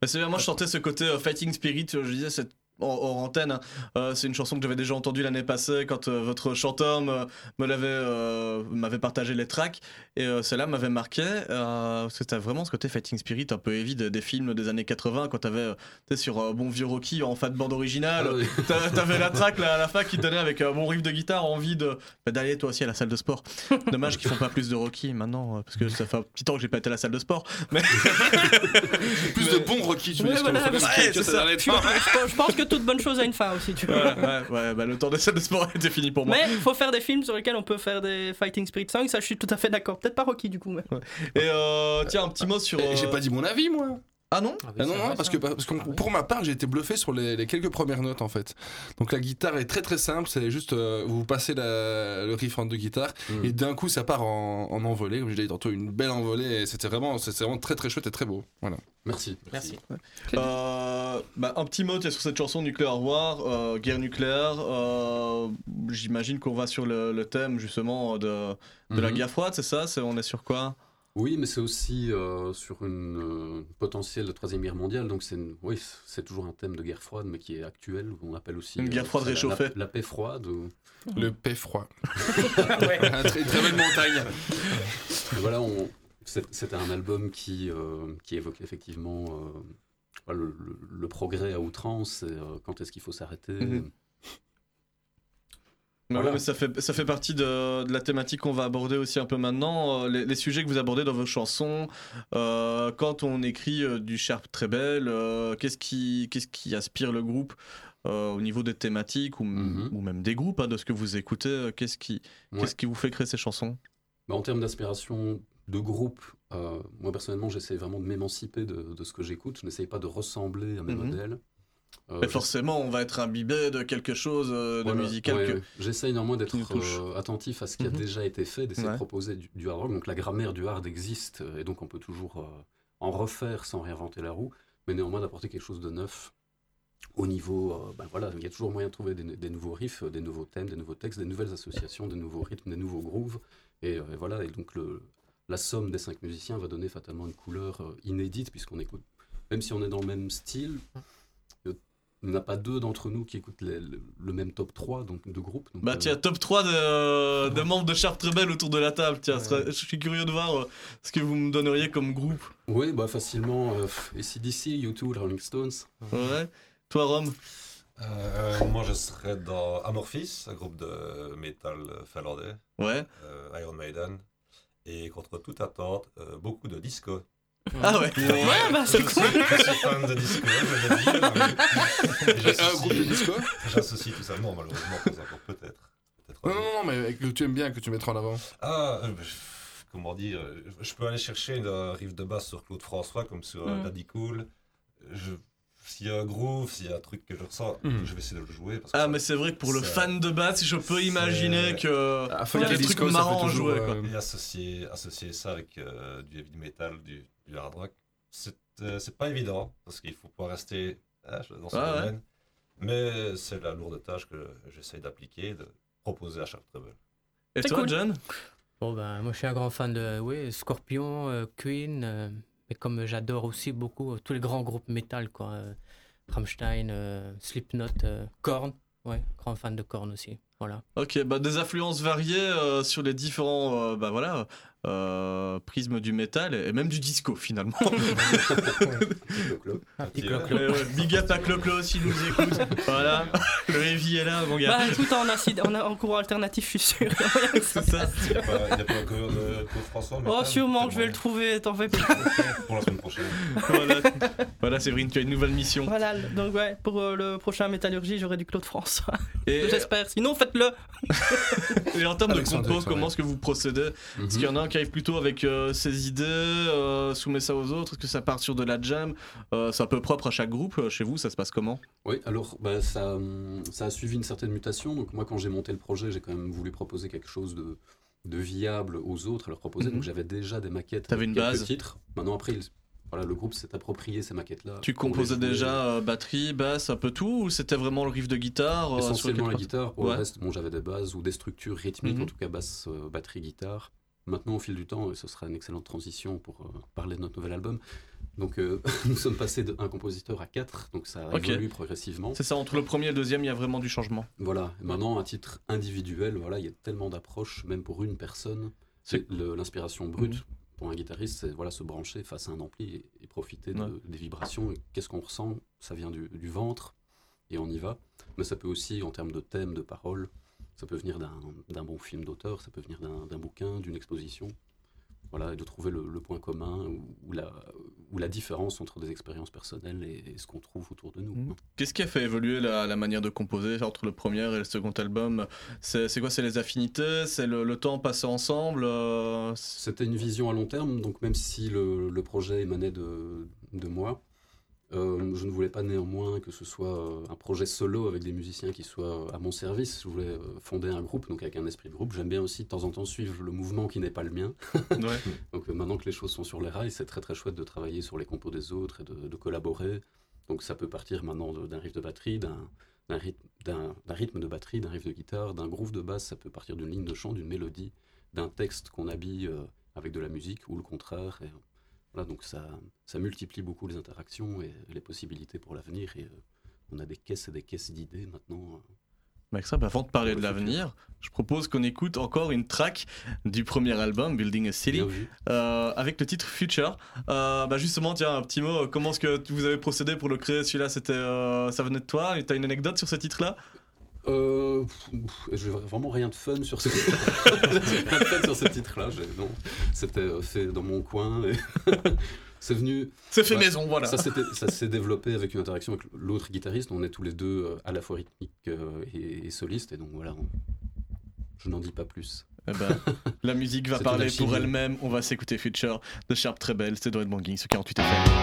B: Bah, c'est moi je chantais ce côté euh, Fighting Spirit, je disais cette hors, hors antenne, hein. Euh, c'est une chanson que j'avais déjà entendue l'année passée quand euh, votre chanteur me, me l'avait euh, m'avait partagé les tracks. Et euh, celle-là m'avait marqué euh, parce que c'était vraiment ce côté Fighting Spirit un peu de- des films des années 80 quand t'avais tu sais, sur euh, bon vieux Rocky en fat bande originale.
J: Ah oui.
B: t'avais la track là, à la fin qui te donnait avec un bon riff de guitare envie de bah, d'aller toi aussi à la salle de sport. Dommage qu'ils font pas plus de Rocky maintenant parce que ça fait un petit temps que j'ai pas été à la salle de sport mais
D: Plus de bons Rocky, tu
F: Ouais, voilà, je pense que toute bonne chose a une fin aussi, tu vois.
B: Voilà, ouais, ouais, bah, le temps de salle de sport était fini pour moi.
F: Mais il faut faire des films sur lesquels on peut faire des Fighting Spirit songs, ça je suis tout à fait d'accord. Peut-être pas Rocky du coup, mais.
B: Et euh, tiens, un petit mot sur.
D: J'ai
B: euh,
D: pas dit mon avis, moi.
B: Ah non
E: Ah
D: Ah non, parce que, parce que
E: Ah
D: pour ma part, j'ai été bluffé sur les, les quelques premières notes en fait. Donc la guitare est très très simple, c'est juste euh, vous passez la- le riff en deux guitares
J: Mm.
D: et d'un coup ça part en, en envolée, comme je l'ai dit tantôt, une belle envolée et c'était vraiment, c'était vraiment très très chouette et très beau. Voilà.
J: Merci.
E: Merci.
B: Euh, bah, un petit mot sur cette chanson Nuclear War, euh, guerre nucléaire. euh, J'imagine qu'on va sur le, le thème justement de, de la
J: Mhm.
B: guerre froide, c'est ça On est sur quoi?
J: Oui, mais c'est aussi euh, sur une euh, potentielle troisième guerre mondiale. Donc c'est oui, c'est toujours un thème de guerre froide, mais qui est actuel. On appelle aussi
B: Une guerre froide
J: ça, la-
B: réchauffée.
J: La, la paix froide. ou-
D: Le paix froid.
E: Ouais.
D: Très, très belle montagne.
J: Et voilà, on- c'est- c'était un album qui euh, qui évoquait effectivement euh, le, le- le progrès à outrance. Et, euh, quand est-ce qu'il faut s'arrêter
B: Mhm. Mais
J: Voilà.
B: ouais, mais ça fait, ça fait partie de, de la thématique qu'on va aborder aussi un peu maintenant. Euh, les, les sujets que vous abordez dans vos chansons, euh, quand on écrit euh, du Sharp très belle, qu'est-ce qui, qu'est-ce qui aspire le groupe au niveau des thématiques ou,
J: Mhm.
B: ou même des groupes, hein, de ce que vous écoutez Qu'est-ce qui,
J: Ouais.
B: qu'est-ce qui vous fait créer ces chansons?
J: Bah, en termes d'aspiration de groupe, moi personnellement, j'essaie vraiment de m'émanciper de, de ce que j'écoute. Je n'essaye pas de ressembler à mes
B: Mhm.
J: modèles. Euh,
B: Mais forcément, on va être imbibé de quelque chose euh, de
J: Voilà,
B: musical
J: ouais,
B: que.
J: ouais. J'essaye néanmoins d'être euh, attentif à ce qui a
B: Mhm.
J: déjà été fait, d'essayer
B: Ouais.
J: de proposer du, du hard rock. Donc la grammaire du hard existe, euh, et donc on peut toujours euh, en refaire sans réinventer la roue, mais néanmoins d'apporter quelque chose de neuf au niveau. ben voilà, il y a toujours moyen de trouver des, des nouveaux riffs, des nouveaux thèmes, des nouveaux textes, des nouvelles associations, des nouveaux rythmes, des nouveaux grooves. Et, et voilà, et donc le, la somme des cinq musiciens va donner fatalement une couleur inédite, puisqu'on écoute, même si on est dans le même style. Euh, Il n'y en a pas deux d'entre nous qui écoutent les- le, le même top 3 donc, de groupe. Donc,
B: Bah
J: euh,
B: tiens, top 3 de, de membres de Sharp Rebel autour de la table. Tiens,
E: Ouais.
B: je suis curieux de voir euh, ce que vous me donneriez comme groupe.
J: Oui, bah facilement. Euh, ACDC, U2, les Rolling Stones.
B: Ouais. Toi, Rome?
I: Euh, moi, je serais dans Amorphis, un groupe de métal finlandais,
B: Ouais.
I: euh, Iron Maiden, et contre toute attente, euh, beaucoup de disco.
B: Ah ouais.
F: Ouais, bah c'est
I: je,
F: cool.
I: suis, je suis fan de disco,
D: Un
I: j'associe-
D: groupe de disco
I: J'associe tout ça, non, malheureusement, pas encore, peut-être. Peut-être
D: Non, non, non, mais que tu aimes bien, que tu mettras en avant.
I: Ah, euh, je- comment dire, je peux aller chercher une riff de basse sur Claude François, comme sur euh,
F: Mm.
I: Daddy Cool. Je- S'il y a un groove, s'il y a un truc que je ressens,
D: Mm.
I: je vais essayer de le jouer. Parce que
B: Ah,
I: ça-
B: mais c'est vrai que pour le fan de basse, je peux imaginer que.
D: À
B: Il y a des trucs marrants à jouer, quoi.
I: Et associer, associer ça avec euh, du heavy metal, du, du hard rock, c'est euh, c'est pas évident, parce qu'il faut pas rester ah, je- dans ce
B: Ah ouais.
I: domaine. Mais c'est la lourde tâche que j'essaye d'appliquer, de proposer à chaque treble.
B: Et toi,
F: cool.
B: John?
E: Bon, ben, moi, je suis un grand fan de oui, Scorpion, euh, Queen, euh, mais comme j'adore aussi beaucoup euh, tous les grands groupes métal, quoi. euh, Rammstein, euh, Slipknot, euh, Korn. Ouais, grand fan de Korn aussi. Voilà.
B: Ok, bah des influences variées euh, sur les différents euh, bah voilà, euh, prismes du métal et même du disco finalement. Ouais, Big up à Clo-Clo s'il nous écoute. voilà, le heavy est là, mon gars.
F: Bah, tout en, acide, en, en courant alternatif, je suis sûr.
B: C'est ça.
I: Il n'y a pas, un cover de Claude François
F: Oh, sûrement que je vais le trouver, t'en fais pas.
I: Pour la semaine prochaine.
B: voilà. voilà, Séverine, tu as une nouvelle mission.
F: Voilà, donc ouais, pour euh, le prochain Métallurgie, j'aurai du Claude François. J'espère. Sinon,
B: et en termes de
D: Alexandre.
B: comment est-ce que vous procédez
D: Mhm.
B: Est-ce qu'il y en a un qui arrive plutôt avec euh, ses idées, euh, soumet ça aux autres Est-ce que ça part sur de la jam Euh, C'est un peu propre à chaque groupe. Euh, Chez vous, ça se passe comment
J: Oui, alors bah, ça, ça a suivi une certaine mutation. Donc moi, quand j'ai monté le projet, j'ai quand même voulu proposer quelque chose de, de viable aux autres, à leur proposer.
B: Mhm.
J: Donc j'avais déjà des maquettes,
B: T'avais une base.
J: titres. Maintenant, après, il- voilà, le groupe s'est approprié ces maquettes-là.
B: Tu composais déjà euh, batterie, basse, un peu tout Ou c'était vraiment le riff de guitare euh,
J: Essentiellement la guitare. Pour
B: Ouais.
J: le reste, bon, j'avais des bases ou des structures rythmiques,
B: Mhm.
J: en tout cas basse, euh, batterie, guitare. Maintenant, au fil du temps, et ce sera une excellente transition pour parler de notre nouvel album. Donc, nous sommes passés d'un compositeur à quatre, donc ça a
B: Ok.
J: évolué progressivement.
B: C'est ça, entre le premier et le deuxième, il y a vraiment du changement.
J: Voilà. Et Maintenant, à titre individuel, voilà, il y a tellement d'approches, même pour une personne. L'inspiration brute
B: Mhm.
J: Pour un guitariste, c'est voilà se brancher face à un ampli et, et profiter de-
B: Ouais.
J: des vibrations. Qu'est-ce qu'on ressent? Ça vient du, du ventre et on y va. Mais ça peut aussi, en termes de thème, de paroles, ça peut venir d'un bon film d'auteur, ça peut venir d'un bouquin, d'une exposition. Voilà, et de trouver le, le point commun ou, ou la, ou la différence entre des expériences personnelles et, et ce qu'on trouve autour de nous.
B: Mhm. Qu'est-ce qui a fait évoluer la, la manière de composer entre le premier et le second album? C'est quoi? C'est les affinités? C'est le, le temps passé ensemble? Euh,
J: C'était une vision à long terme, donc même si le, le projet émanait de, de moi, euh, je ne voulais pas néanmoins que ce soit euh, un projet solo avec des musiciens qui soient euh, à mon service. Je voulais fonder un groupe, donc avec un esprit de groupe. J'aime bien aussi de temps en temps suivre le mouvement qui n'est pas le mien.
B: Ouais.
J: Donc maintenant que les choses sont sur les rails, c'est très très chouette de travailler sur les compos des autres et de, de collaborer. Donc ça peut partir maintenant d'un riff de batterie, d'un rythme, de batterie, d'un riff de guitare, d'un groove de basse, ça peut partir d'une ligne de chant, d'une mélodie, d'un texte qu'on habille avec de la musique ou le contraire. Et, voilà, donc ça, ça multiplie beaucoup les interactions et les possibilités pour l'avenir. Et euh, on a des caisses et des caisses d'idées maintenant. euh.
B: Bah, avant de parler de l'avenir, je propose qu'on écoute encore une track du premier album, Building a City, euh, avec le titre Future. Euh, bah justement, tiens, un petit mot, comment est-ce que vous avez procédé pour le créer? Celui-là, c'était, euh, ça venait de toi? T'as une anecdote sur ce titre-là?
J: Euh, pff, j'ai vraiment rien de fun sur ce, sur ce titre-là. C'était euh, fait dans mon coin. et c'est venu.
B: C'est fait
J: Ouais.
B: maison, voilà.
J: Ça s'est développé avec une interaction avec l'autre guitariste. On est tous les deux euh, à la fois rythmiques euh, et, et solistes. Et donc voilà, on- je n'en dis pas plus.
B: Eh ben, la musique va parler pour elle-même. On va s'écouter Future de Sharp Treble, c'est Doit Banging sur 48 FM.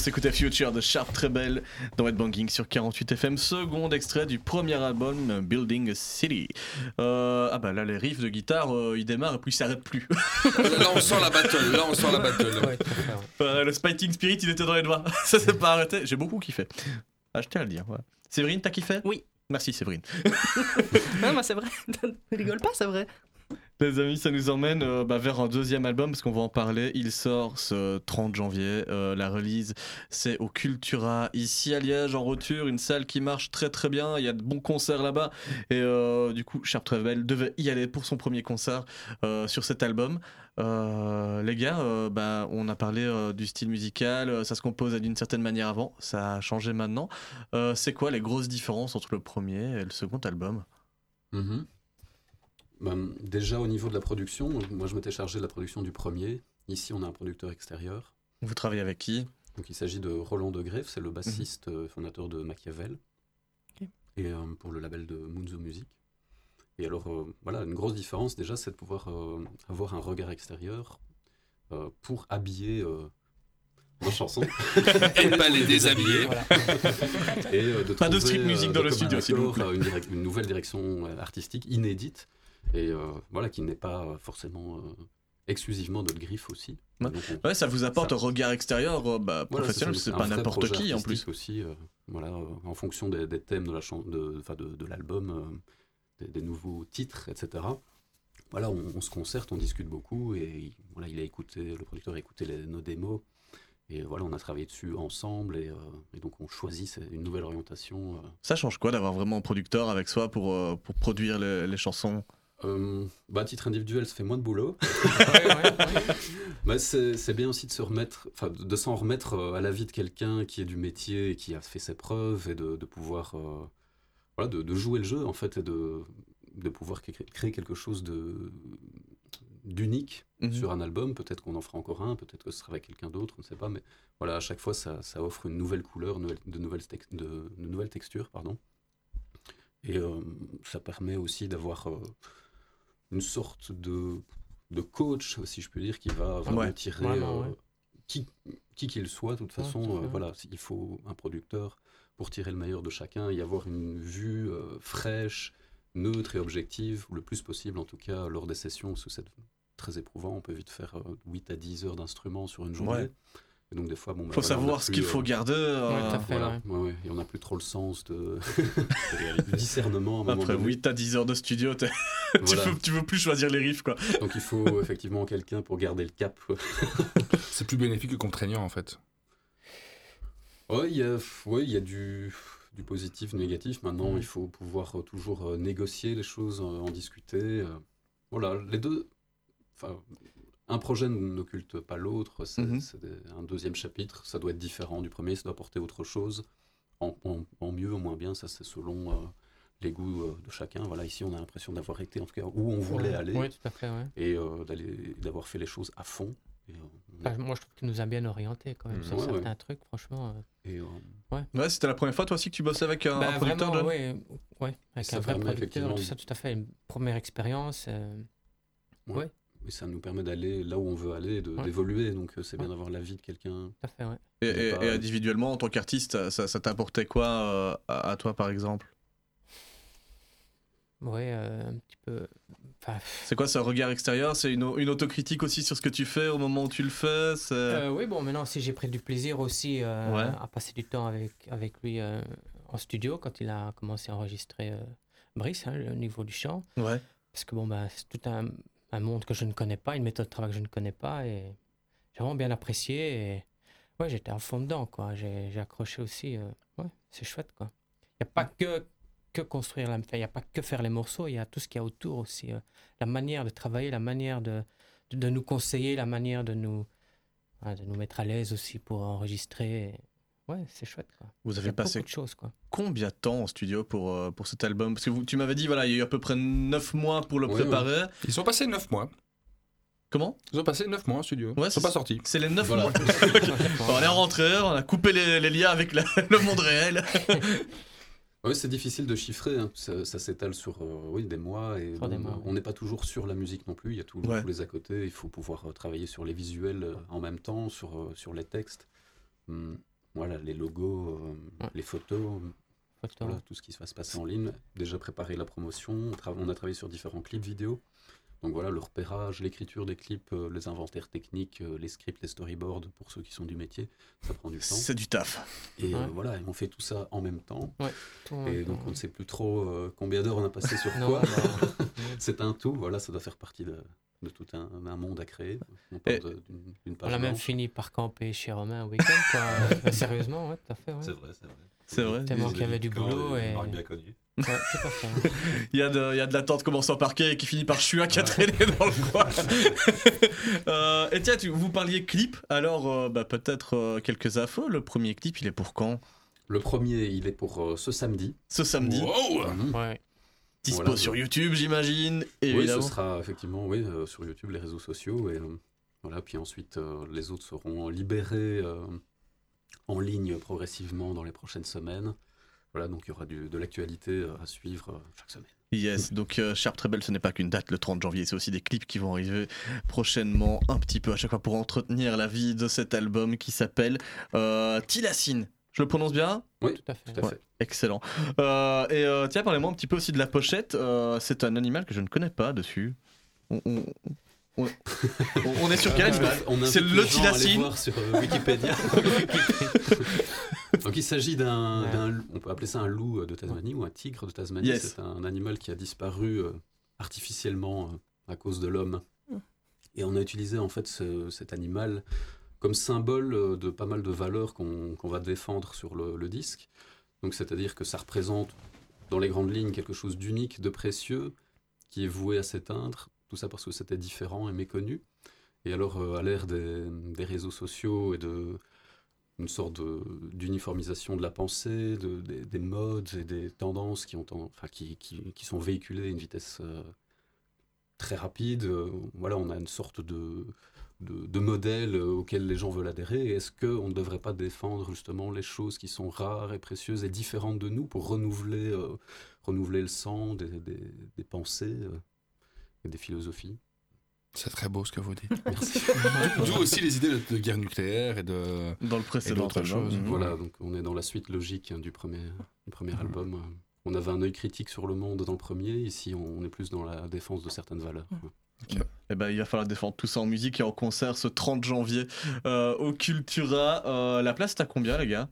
B: S'écoutait Future de Sharp Treble dans Headbanging sur 48 FM, second extrait du premier album Building a City. Euh, ah bah là les riffs de guitare euh, ils démarrent et puis ils s'arrêtent plus.
D: Là, on sent la battle. Là, on sent la battle.
E: Ouais.
B: Euh, le Spiting Spirit il était dans les doigts, ça s'est pas arrêté. J'ai beaucoup kiffé. Ah je tiens à le dire. Séverine t'as kiffé?
F: Oui.
B: Merci Séverine.
F: Non, mais c'est vrai. Rigole pas, c'est vrai.
B: Les amis, ça nous emmène euh, bah, vers un deuxième album parce qu'on va en parler. Il sort ce 30 janvier. Euh, la release, c'est au Cultura, ici à Liège, en retour. Une salle qui marche très très bien. Il y a de bons concerts là-bas. Et euh, du coup, Sharp Travel devait y aller pour son premier concert sur cet album. Les gars, bah, on a parlé du style musical. Ça se compose d'une certaine manière avant. Ça a changé maintenant. C'est quoi les grosses différences entre le premier et le second album?
J: Mhm. Ben, déjà au niveau de la production, moi je m'étais chargé de la production du premier. Ici on a un producteur extérieur.
B: Vous travaillez avec qui?
J: Donc il s'agit de Roland de Greff, c'est le bassiste euh, fondateur de Machiavel. Et euh, pour le label de Munzo Music. Et alors euh, voilà, une grosse différence déjà c'est de pouvoir euh, avoir un regard extérieur euh, pour habiller euh, nos chansons.
D: Et pas les déshabiller.
E: Voilà.
J: Et euh, de
B: Pas de
J: trouver,
B: street music dans le studio, s'il vous plaît.
J: Une, nouvelle direction artistique inédite et euh, voilà qui n'est pas euh, forcément euh, exclusivement notre griffe aussi.
B: Ouais.
J: Donc, on-
B: Ouais, ça vous apporte
J: Ça-
B: un regard extérieur bah, professionnel, c'est pas n'importe qui en plus.
J: aussi, voilà, en fonction des, des thèmes de la chan- de, de, de l'album, des, des nouveaux titres, etc. Voilà, on, on se concerte, on discute beaucoup et il- voilà, il a écouté, le producteur a écouté les- nos démos et voilà, on a travaillé dessus ensemble et, euh, et donc on choisit une nouvelle orientation. euh,
B: Ça change quoi d'avoir vraiment un producteur avec soi pour, euh, pour produire les, les chansons?
J: Euh, bah, à titre individuel, ça fait moins de boulot.
E: Ouais, ouais, ouais.
J: Bah, c'est bien aussi de se remettre, de, s'en remettre euh, à la vie de quelqu'un qui est du métier et qui a fait ses preuves et de, de pouvoir, euh, voilà, de, de jouer le jeu en fait et de, de pouvoir cré- créer quelque chose de d'unique
B: Mhm.
J: sur un album. Peut-être qu'on en fera encore un, peut-être que ce sera avec quelqu'un d'autre, on ne sait pas. Mais voilà, à chaque fois, ça, ça offre une nouvelle couleur, nouvelle- de, nouvelles de, nouvelles textures, pardon. Et euh, ça permet aussi d'avoir une sorte de, de coach, si je peux dire, qui va vraiment
B: Ouais.
J: tirer
E: Vraiment,
J: euh,
E: ouais.
J: qui qui qu'il soit. De toute façon, euh, voilà, il faut un producteur pour tirer le meilleur de chacun et avoir une vue euh, fraîche, neutre et objective, le plus possible en tout cas lors des sessions, parce que c'est très éprouvant. On peut vite faire euh, 8 à 10 heures d'instruments sur une journée. Et donc des fois, bon, bah,
B: Faut
J: voilà,
B: savoir ce qu'il
J: euh,
B: faut garder. euh,
E: Ouais, fait.
J: voilà, ouais, ouais. et on n'a plus trop le sens de du discernement. à un
B: Après. 8 à 10 heures de studio, tu,
J: Voilà.
B: veux, tu veux plus choisir les riffs quoi.
J: Donc il faut effectivement quelqu'un pour garder le cap.
D: C'est plus bénéfique que contraignant en fait.
J: Ouais, il y a, y a du, du positif, du négatif. Maintenant,
E: Mhm.
J: il faut pouvoir euh, toujours euh, négocier les choses, euh, en discuter. euh. Voilà, les deux. Enfin, un projet n'occulte pas l'autre. C'est
B: Mhm.
J: un deuxième chapitre. Ça doit être différent du premier. Ça doit apporter autre chose. En, en- en mieux, en moins bien. Ça, c'est selon euh, les goûts euh, de chacun. Voilà, ici, on a l'impression d'avoir été, en tout cas, où on voulait
E: Ouais.
J: aller
E: Oui, tout à fait, ouais.
J: et euh, d'avoir fait les choses à fond. Et, euh,
E: Enfin, moi, je trouve qu'il nous a bien orientés quand même
J: Mhm.
E: sur
J: Ouais,
E: certains trucs, franchement. euh.
J: et, euh,
B: Ouais, c'était la première fois toi aussi que tu bossais avec un,
E: Bah,
B: un producteur
E: vraiment, ouais, ouais, avec
J: Ça
E: un vrai producteur, tout ça, tout à fait. Une première expérience. euh,
J: Et ça nous permet d'aller là où on veut aller,
E: Ouais.
J: d'évoluer. Donc euh, c'est bien
E: Ouais.
J: d'avoir l'avis de quelqu'un.
E: tout à fait, ouais.
B: Et, et-
J: pas-
B: et individuellement, en tant qu'artiste, ça, ça t'apportait quoi euh, à, à toi par exemple?
E: Ouais, euh, un petit peu. Enfin,
B: C'est quoi ce regard extérieur? C'est une, une autocritique aussi sur ce que tu fais au moment où tu le fais?
E: Euh, oui, bon, maintenant, si j'ai pris du plaisir aussi euh,
B: Ouais.
E: à passer du temps avec, avec lui euh, en studio quand il a commencé à enregistrer euh, Brice, hein, au niveau du chant.
B: Ouais.
E: Parce que bon, bah, c'est tout un, un monde que je ne connais pas, une méthode de travail que je ne connais pas. Et j'ai vraiment bien apprécié. Et ouais, j'étais à fond dedans, quoi. J'ai accroché aussi. euh, ouais, c'est chouette, quoi. Il n'y a pas que, que construire, la- enfin, il n'y a pas que faire les morceaux, il y a tout ce qu'il y a autour aussi. euh, la manière de travailler, la manière de, de, de nous conseiller, la manière de nous, de nous mettre à l'aise aussi pour enregistrer. Ouais, c'est chouette, quoi.
B: Vous avez passé
E: beaucoup de choses, quoi.
B: combien de temps en studio pour, euh, pour cet album? Parce que vous- tu m'avais dit, voilà, il y a eu à peu près 9 mois pour le
J: Ouais,
B: préparer.
D: Ils sont passés 9 mois.
B: Comment?
D: Ils ont passé 9 mois en studio.
B: Ouais,
D: Ils sont
B: c'est-
D: pas sortis.
B: C'est les 9
J: Voilà.
B: mois. on est rentré, on a coupé les, les liens avec la- le monde réel.
J: Oui, c'est difficile de chiffrer. hein. Ça, ça s'étale sur euh, oui, des mois. Et
E: des mois,
J: on n'est pas toujours sur la musique non plus. Il y a toujours
B: Ouais.
J: tous les à côté. Il faut pouvoir euh, travailler sur les visuels en même temps, sur, sur les textes. hum, voilà, les logos, euh,
E: Ouais.
J: les photos,
E: Photo.
J: voilà, tout ce qui va se passer en ligne. Déjà préparer la promotion, on, tra- on a travaillé sur différents clips vidéo. Donc voilà, le repérage, l'écriture des clips, euh, les inventaires techniques, euh, les scripts, les storyboards pour ceux qui sont du métier, ça prend du temps.
B: C'est du taf.
J: Et euh, voilà, et on fait tout ça en même temps. Et donc on ne sait plus trop euh, combien d'heures on a passé sur
E: Non,
J: quoi. C'est un tout, voilà, ça doit faire partie de, de tout un, un monde à créer. On parle
B: Et-
J: de- d'une d'une
E: On
J: page
E: a même
J: blanche.
E: fini par camper chez Romain un week-end, quoi. Euh, Sérieusement, ouais, tout à fait. Ouais.
I: C'est vrai, c'est vrai.
B: C'est vrai.
E: Tellement qu'il y avait du boulot
I: des
E: et-
I: bien connues.
E: Ouais.
B: Il y, a de, il y a de l'attente commençant par parquet et qui finit par Chua qui a traîné dans le coin. Euh, et tiens, tu- vous parliez clip, alors euh, bah, peut-être euh, quelques infos. Le premier clip, il est pour quand?
J: Le premier, il est pour euh, ce samedi.
B: Ce samedi.
D: Wow.
E: Ouais.
B: Dispo
J: Voilà.
B: sur YouTube, j'imagine.
J: Oui,
B: Évidemment.
J: ce sera effectivement oui, euh, sur YouTube, les réseaux sociaux. Et, euh, voilà, puis ensuite, euh, les autres seront libérés euh, en ligne progressivement dans les prochaines semaines. Voilà, donc il y aura du- de l'actualité à suivre chaque semaine.
B: Yes, donc euh, Sharp Treble, ce n'est pas qu'une date le 30 janvier, c'est aussi des clips qui vont arriver prochainement, un petit peu à chaque fois pour entretenir la vie de cet album qui s'appelle euh, Tilacine. Je le prononce bien
J: Oui,
E: Tout à fait.
J: tout à
B: Ouais.
J: fait.
B: Excellent. Euh, et euh, tiens, parlez-moi un petit peu aussi de la pochette. Euh, c'est un animal que je ne connais pas dessus. On, on- on- on- on est sur quel
J: Euh,
B: animal C'est
J: les
B: le
J: gens à aller
B: tilacine.
J: voir sur euh, Wikipédia. Donc il s'agit d'un,
E: Ouais.
J: on peut appeler ça un loup de Tasmanie ou un tigre de Tasmanie.
B: Yes.
J: C'est un animal qui a disparu euh, artificiellement euh, à cause de l'homme. Et on a utilisé en fait ce- cet animal comme symbole euh, de pas mal de valeurs qu'on, va défendre sur le, disque. Donc c'est-à-dire que ça représente dans les grandes lignes quelque chose d'unique, de précieux, qui est voué à s'éteindre. Tout ça parce que c'était différent et méconnu. Et alors, euh, à l'ère des, réseaux sociaux et de une sorte d'uniformisation de la pensée, de, des, des modes et des tendances qui, sont véhiculées à une vitesse euh, très rapide, voilà, on a une sorte de, de, de modèle euh, auquel les gens veulent adhérer. Est-ce qu'on ne devrait pas défendre justement les choses qui sont rares et précieuses et différentes de nous pour renouveler, euh, renouveler le sang des, des, des pensées euh, et des philosophies?
D: C'est très beau ce que vous dites.
J: Merci.
D: D'où aussi les idées de, de guerre nucléaire et de.
B: Dans le précédent
D: d'autres
B: album.
D: choses.
B: Mhm.
J: Voilà, donc on est dans la suite logique hein, du premier, du premier album. On avait un œil critique sur le monde dans le premier, ici on est plus dans la défense de certaines valeurs.
B: Eh ben, il va falloir défendre tout ça en musique et en concert ce 30 janvier euh, au Cultura. Euh, la place, t'as combien, les gars?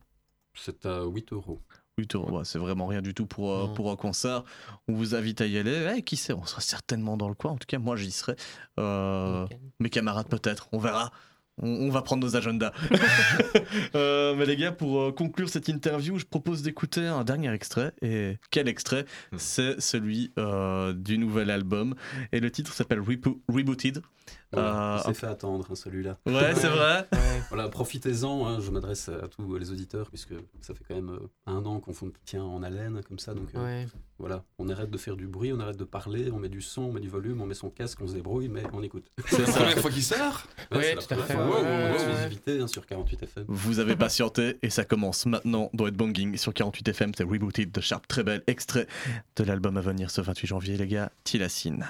J: C'est à 8 euros.
B: 8 euros, ouais, c'est vraiment rien du tout pour, euh, pour un concert. On vous invite à y aller. Eh, qui sait, on sera certainement dans le coin. En tout cas, moi, j'y serai. Euh, mes camarades, peut-être. On verra. On, va prendre nos agendas. Euh, mais les gars, pour euh, conclure cette interview, je propose d'écouter un dernier extrait. Et quel extrait?
I: Hmm.
B: C'est celui euh, du nouvel album. Et le titre s'appelle Rebooted. Euh,
J: il s'est fait attendre hein, celui-là.
B: Ouais, c'est vrai.
E: Ouais.
J: Voilà, profitez-en, hein, je m'adresse à tous les auditeurs, puisque ça fait quand même euh, un an qu'on tient en haleine comme ça. Donc euh,
E: Ouais.
J: voilà, on arrête de faire du bruit, on arrête de parler, on met du son, on met du volume, on met son casque, on se débrouille, mais on écoute.
D: C'est la première fois qu'il sort
J: Ouais,
E: Ouais,
J: c'est la
E: tout à
J: première
E: fait,
J: fois,
D: ouais,
J: ouais,
D: ouais,
J: ouais,
D: ouais,
J: exclusivité, hein, sur 48 FM.
B: Vous avez patienté et ça commence maintenant dans Headbanging sur 48 FM. C'est Rebooted de Sharp, très bel extrait de l'album à venir ce 28 janvier, les gars. Tilacine.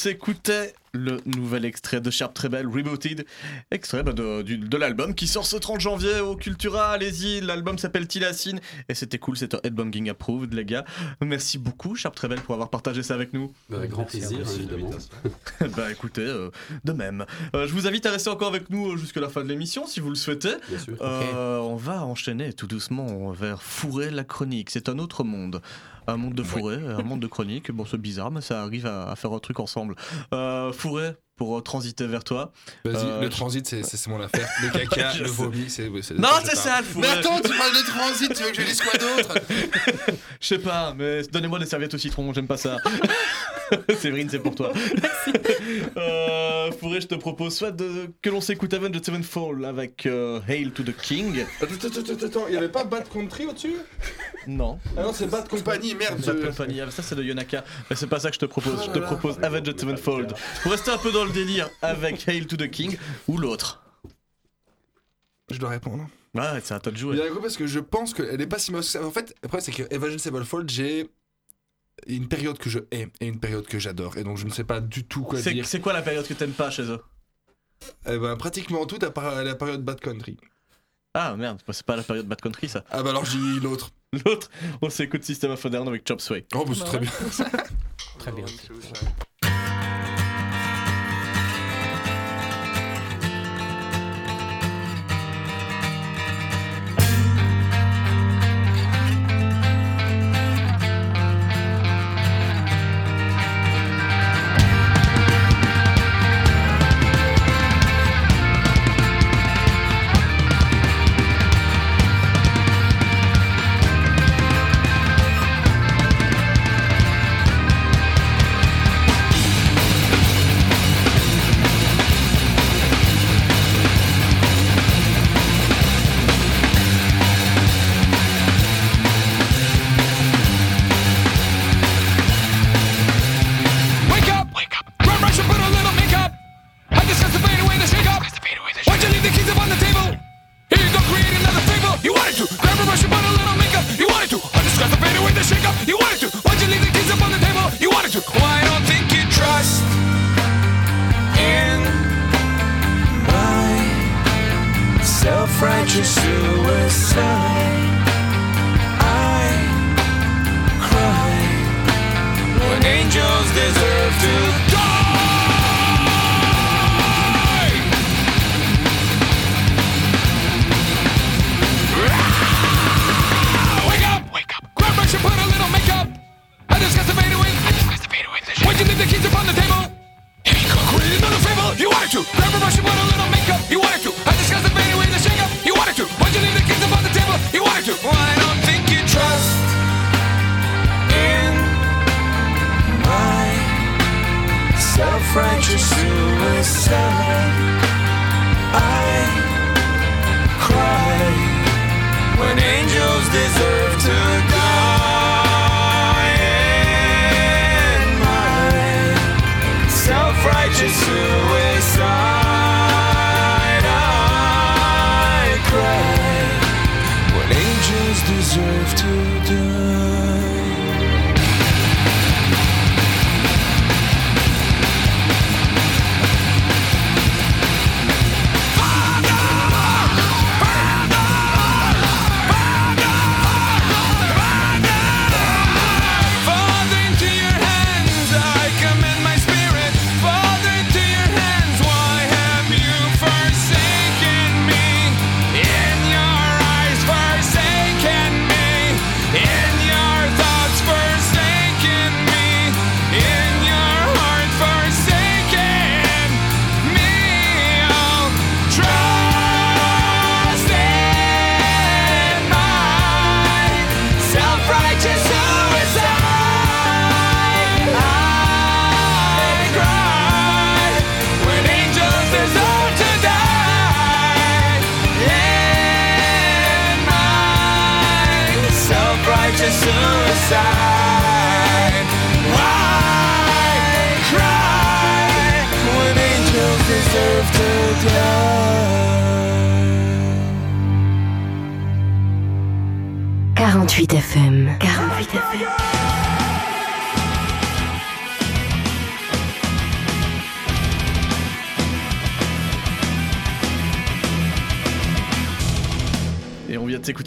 B: S'écoutait le nouvel extrait de Sharp Treble Rebooted, extrait bah, de, du- de l'album qui sort ce 30 janvier au Cultura. Allez-y, l'album s'appelle Tilacine et c'était cool, c'est un headbanging approved, les gars. Merci beaucoup, Sharp Treble, pour avoir partagé ça avec nous.
J: Bah, avec grand plaisir, évidemment.
B: bah écoutez, euh, de même. Euh, je vous invite à rester encore avec nous euh, jusqu'à la fin de l'émission si vous le souhaitez.
J: Bien sûr.
B: Euh, on va enchaîner tout doucement vers Fourré la chronique. C'est un autre monde. Un monde de Fourré, un monde de chronique. Bon, c'est bizarre, mais ça arrive à, à faire un truc ensemble. Euh, Fourré, pour euh, transiter vers toi.
D: Vas-y,
B: Euh,
D: le transit, c'est- mon affaire. Le caca, le vomi, c'est. ouais,
B: Non, c'est ça, le Fourré.
D: Mais attends, tu parles de transit, tu veux que je dise quoi d'autre?
B: Je sais pas, mais donnez-moi des serviettes au citron, j'aime pas ça. Séverine, c'est pour toi. Euh, Fourré, je te propose soit de, que l'on s'écoute Avenged Sevenfold avec euh, Hail to the King.
D: Attends, attends, attends, attends, il y avait pas Bad Country au-dessus?
B: Non.
D: Ah non, c'est Bad Company, merde.
B: Bad Company, ah, ça c'est de Yonaka. Mais c'est pas ça que je te propose.
D: Oh
B: je
D: là
B: te
D: là.
B: propose Avenged Sevenfold. Pour rester un peu dans le délire avec Hail to the King ou l'autre.
D: Je dois répondre.
B: Ouais, c'est à toi de
D: Il
B: jouer.
D: y a un gros parce que je pense qu'elle est pas si mauvaise que ça. En fait, après, c'est que Evasion Sevenfold, j'ai une période que je hais et une période que j'adore. Et donc, je ne sais pas du tout quoi
B: C'est
D: dire.
B: c'est quoi la période que t'aimes pas chez eux
D: Eh ben, pratiquement tout à part la période Bad Country.
B: Ah merde, bah, c'est pas la période Bad Country ça.
D: Ah bah alors, dis l'autre.
B: L'autre, on s'écoute System of a Down avec Chop Sway.
D: Oh, bah, c'est très bien.
H: Très bien.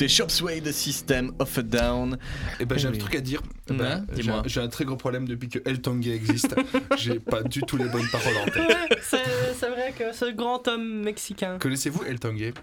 K: On
B: vient de s'écouter Shop Sway de System of a Down.
D: Et ben j'ai
B: Eh
D: un truc à dire. Ben, j'ai
B: dis-moi.
D: un- j'ai un très gros problème depuis que El Tanguay existe. j'ai pas du tout les bonnes paroles en tête.
F: Ouais, c'est vrai que ce grand homme mexicain.
D: Connaissez-vous El Tanguay
J: Non.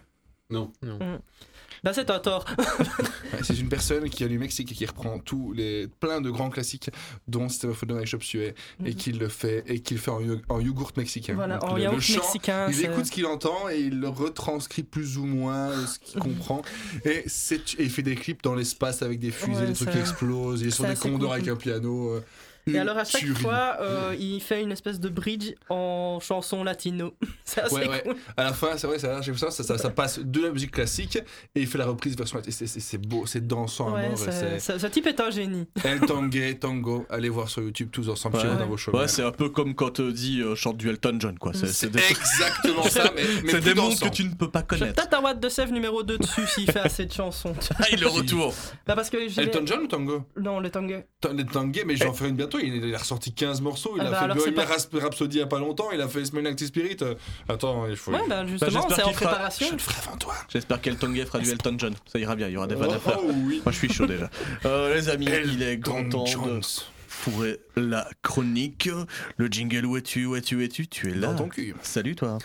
F: C'est un tort.
D: C'est une personne qui est du Mexique et qui reprend tous les plein de grands classiques dont System of a Down et Chop Suey et qui le fait et qui le fait en, en yogourt mexicain.
F: Mhm. Voilà,
D: Donc,
F: en
D: le- le
F: yaourt
D: chant,
F: mexicain.
D: Il écoute ce qu'il entend et il le retranscrit plus ou moins euh, ce qu'il comprend. Et, c'est- il fait des clips dans l'espace avec des fusées,
F: Ouais,
D: des trucs qui explosent. Il est sur des condors
F: cool.
D: avec un piano. euh,
F: Et
D: une
F: alors, à chaque
D: tuerie.
F: fois, euh, il fait une espèce de bridge en chanson latino. c'est assez
D: Ouais, ouais.
F: cool.
D: À la fin, c'est vrai, ça, j'ai vu ça, ça, ça, ça passe de la musique classique et il fait la reprise version latine. C'est- beau, c'est dansant à mort.
F: c'est- ce ce type est un génie.
D: El Tanguay, Tango, allez voir sur YouTube tous ensemble,
B: Ouais.
D: dans vos.
B: Ouais, c'est un peu comme quand te dit euh, chante du Elton John, quoi. C'est des,
D: exactement ça, mais, mais
B: c'est des mondes que tu ne peux pas connaître.
F: peut-être un Watt de Sèvres numéro 2 dessus s'il fait assez de chansons.
B: Ah, il le retour.
F: Bah, parce que j'ai.
D: Elton John ou Tango?
F: Non, le tango.
D: Ta- Les Tanguay, mais j'en ferai une bientôt. Il, il a ressorti 15 morceaux. Il
F: Ah
D: a
F: bah
D: fait
F: alors
D: Bohemian Raps- Rhapsody il y a pas longtemps. Il a fait Smell Active Spirit. Euh, Attends, il faut.
F: Ouais, bah justement,
B: j'espère
F: c'est en
B: qu'il fera-
F: préparation.
D: Je le ferai avant toi.
B: J'espère qu'El Tanguay fera du Elton John. Ça ira bien, il y aura des vannes à
D: Oh,
B: faire.
D: oh, oui.
B: Moi, je suis chaud déjà. Euh, les amis, il est grand temps de fourrer la chronique. Le jingle, où es-tu, où es-tu, où es-tu Tu es là.
D: Dans ton cul.
B: Salut, toi.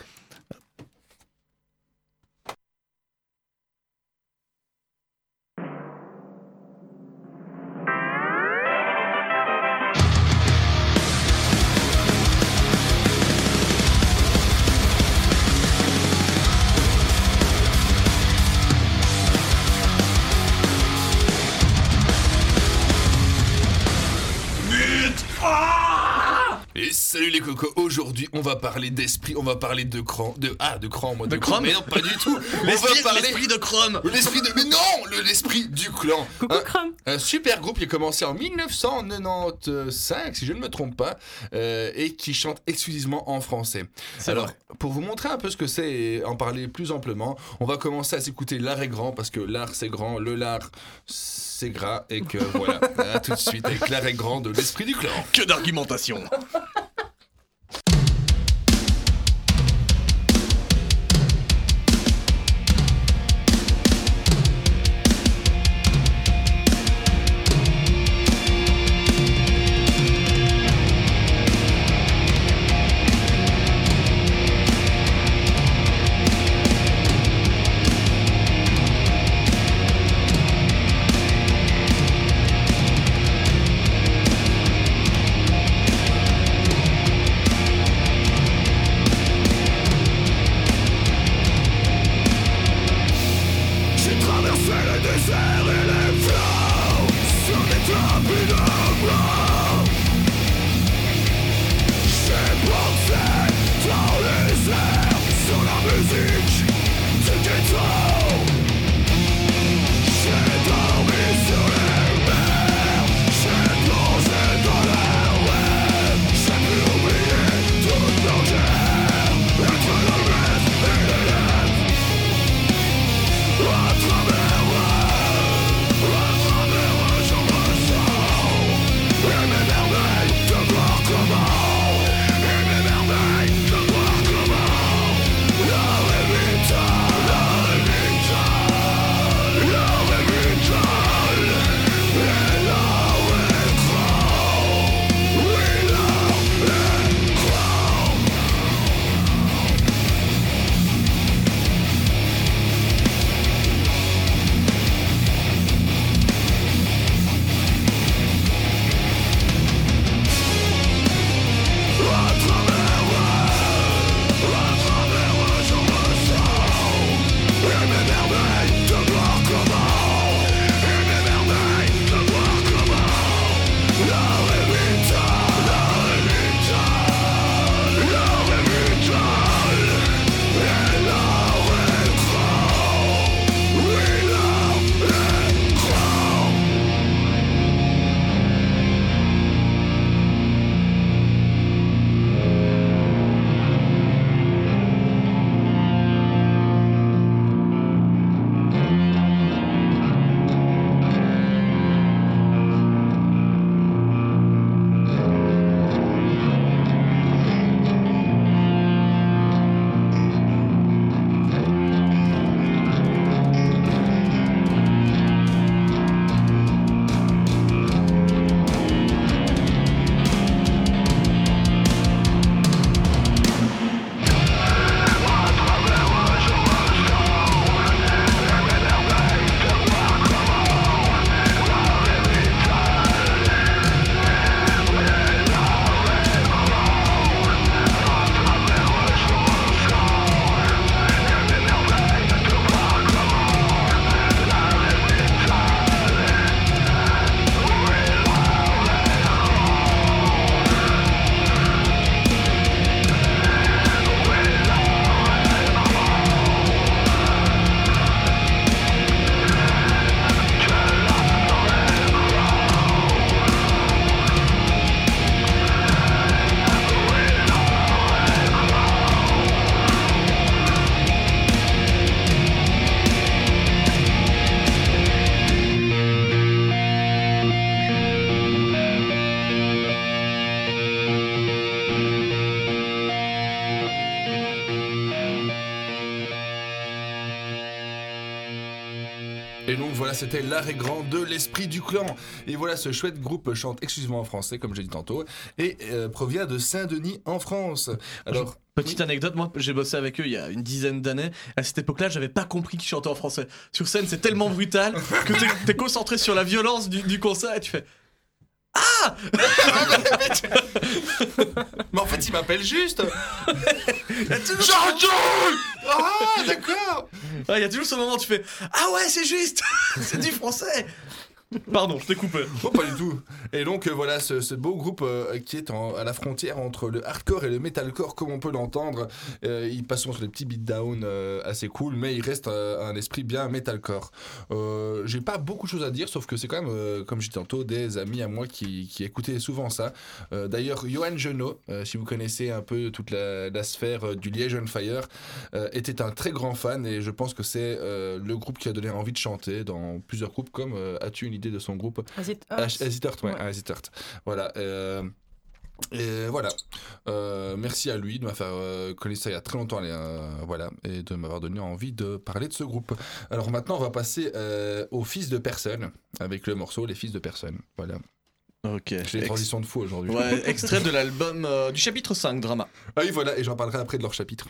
D: Et salut les cocos, aujourd'hui on va parler d'esprit, on va parler de cran, de ah de cran moi
B: De
D: cran,
B: Chrome
D: mais non pas du tout. on va parler
B: l'esprit de Chrome.
D: l'esprit de mais non le l'esprit du clan.
F: Coucou,
D: Un-
F: Chrome.
D: Un super groupe qui a commencé en 1995, si je ne me trompe pas, euh, et qui chante exclusivement en français. Alors,
B: vrai.
D: pour vous montrer un peu ce que c'est et en parler plus amplement, on va commencer à s'écouter L'art est grand, parce que l'art c'est grand, le lard c'est gras, et que voilà, à tout de suite avec grand de l'esprit du clan.
B: Que d'argumentation.
D: C'était l'arrêt grand de l'esprit du clan. Et voilà, ce chouette groupe chante exclusivement en français, comme j'ai dit tantôt, et euh, provient de Saint-Denis en France. Alors,
B: Petite anecdote, moi j'ai bossé avec eux il y a une dizaine d'années. À cette époque-là, j'avais pas compris qu'ils chantaient en français. Sur scène, c'est tellement brutal que t'es- t'es concentré sur la violence du, du concert et tu fais.
D: mais en fait, il m'appelle juste. Jean-Jules Ah, d'accord.
B: Ah, Il y a toujours ce moment où tu fais Ah ouais, c'est juste C'est du français Pardon, je t'ai coupé.
D: Oh, pas du tout. Et donc euh, voilà, ce, beau groupe euh, qui est à la frontière entre le hardcore et le metalcore, comme on peut l'entendre. Euh, ils passent sur des petits beatdowns assez cool, mais il reste un esprit bien metalcore. J'ai pas beaucoup de choses à dire, sauf que c'est quand même, comme je disais tantôt, des amis à moi qui, écoutaient souvent ça. D'ailleurs, Johan Genot, si vous connaissez un peu toute la, sphère du Liège on Fire, était un très grand fan et je pense que c'est le groupe qui a donné envie de chanter dans plusieurs groupes comme euh, As-tu une idée de son groupe Hesitert, ouais,
F: ouais.
D: Voilà. euh, et voilà. Euh, merci à lui de m'avoir euh, connu ça il y a très longtemps, les, euh, voilà, et de m'avoir donné envie de parler de ce groupe. Alors maintenant, on va passer euh, aux fils de personne avec le morceau Les fils de personne. Voilà.
B: Ok.
D: J'ai des transitions de fou aujourd'hui.
B: Ouais, extrait de l'album euh, du chapitre 5, Drama.
D: Ah oui, voilà, et j'en parlerai après de leur chapitre.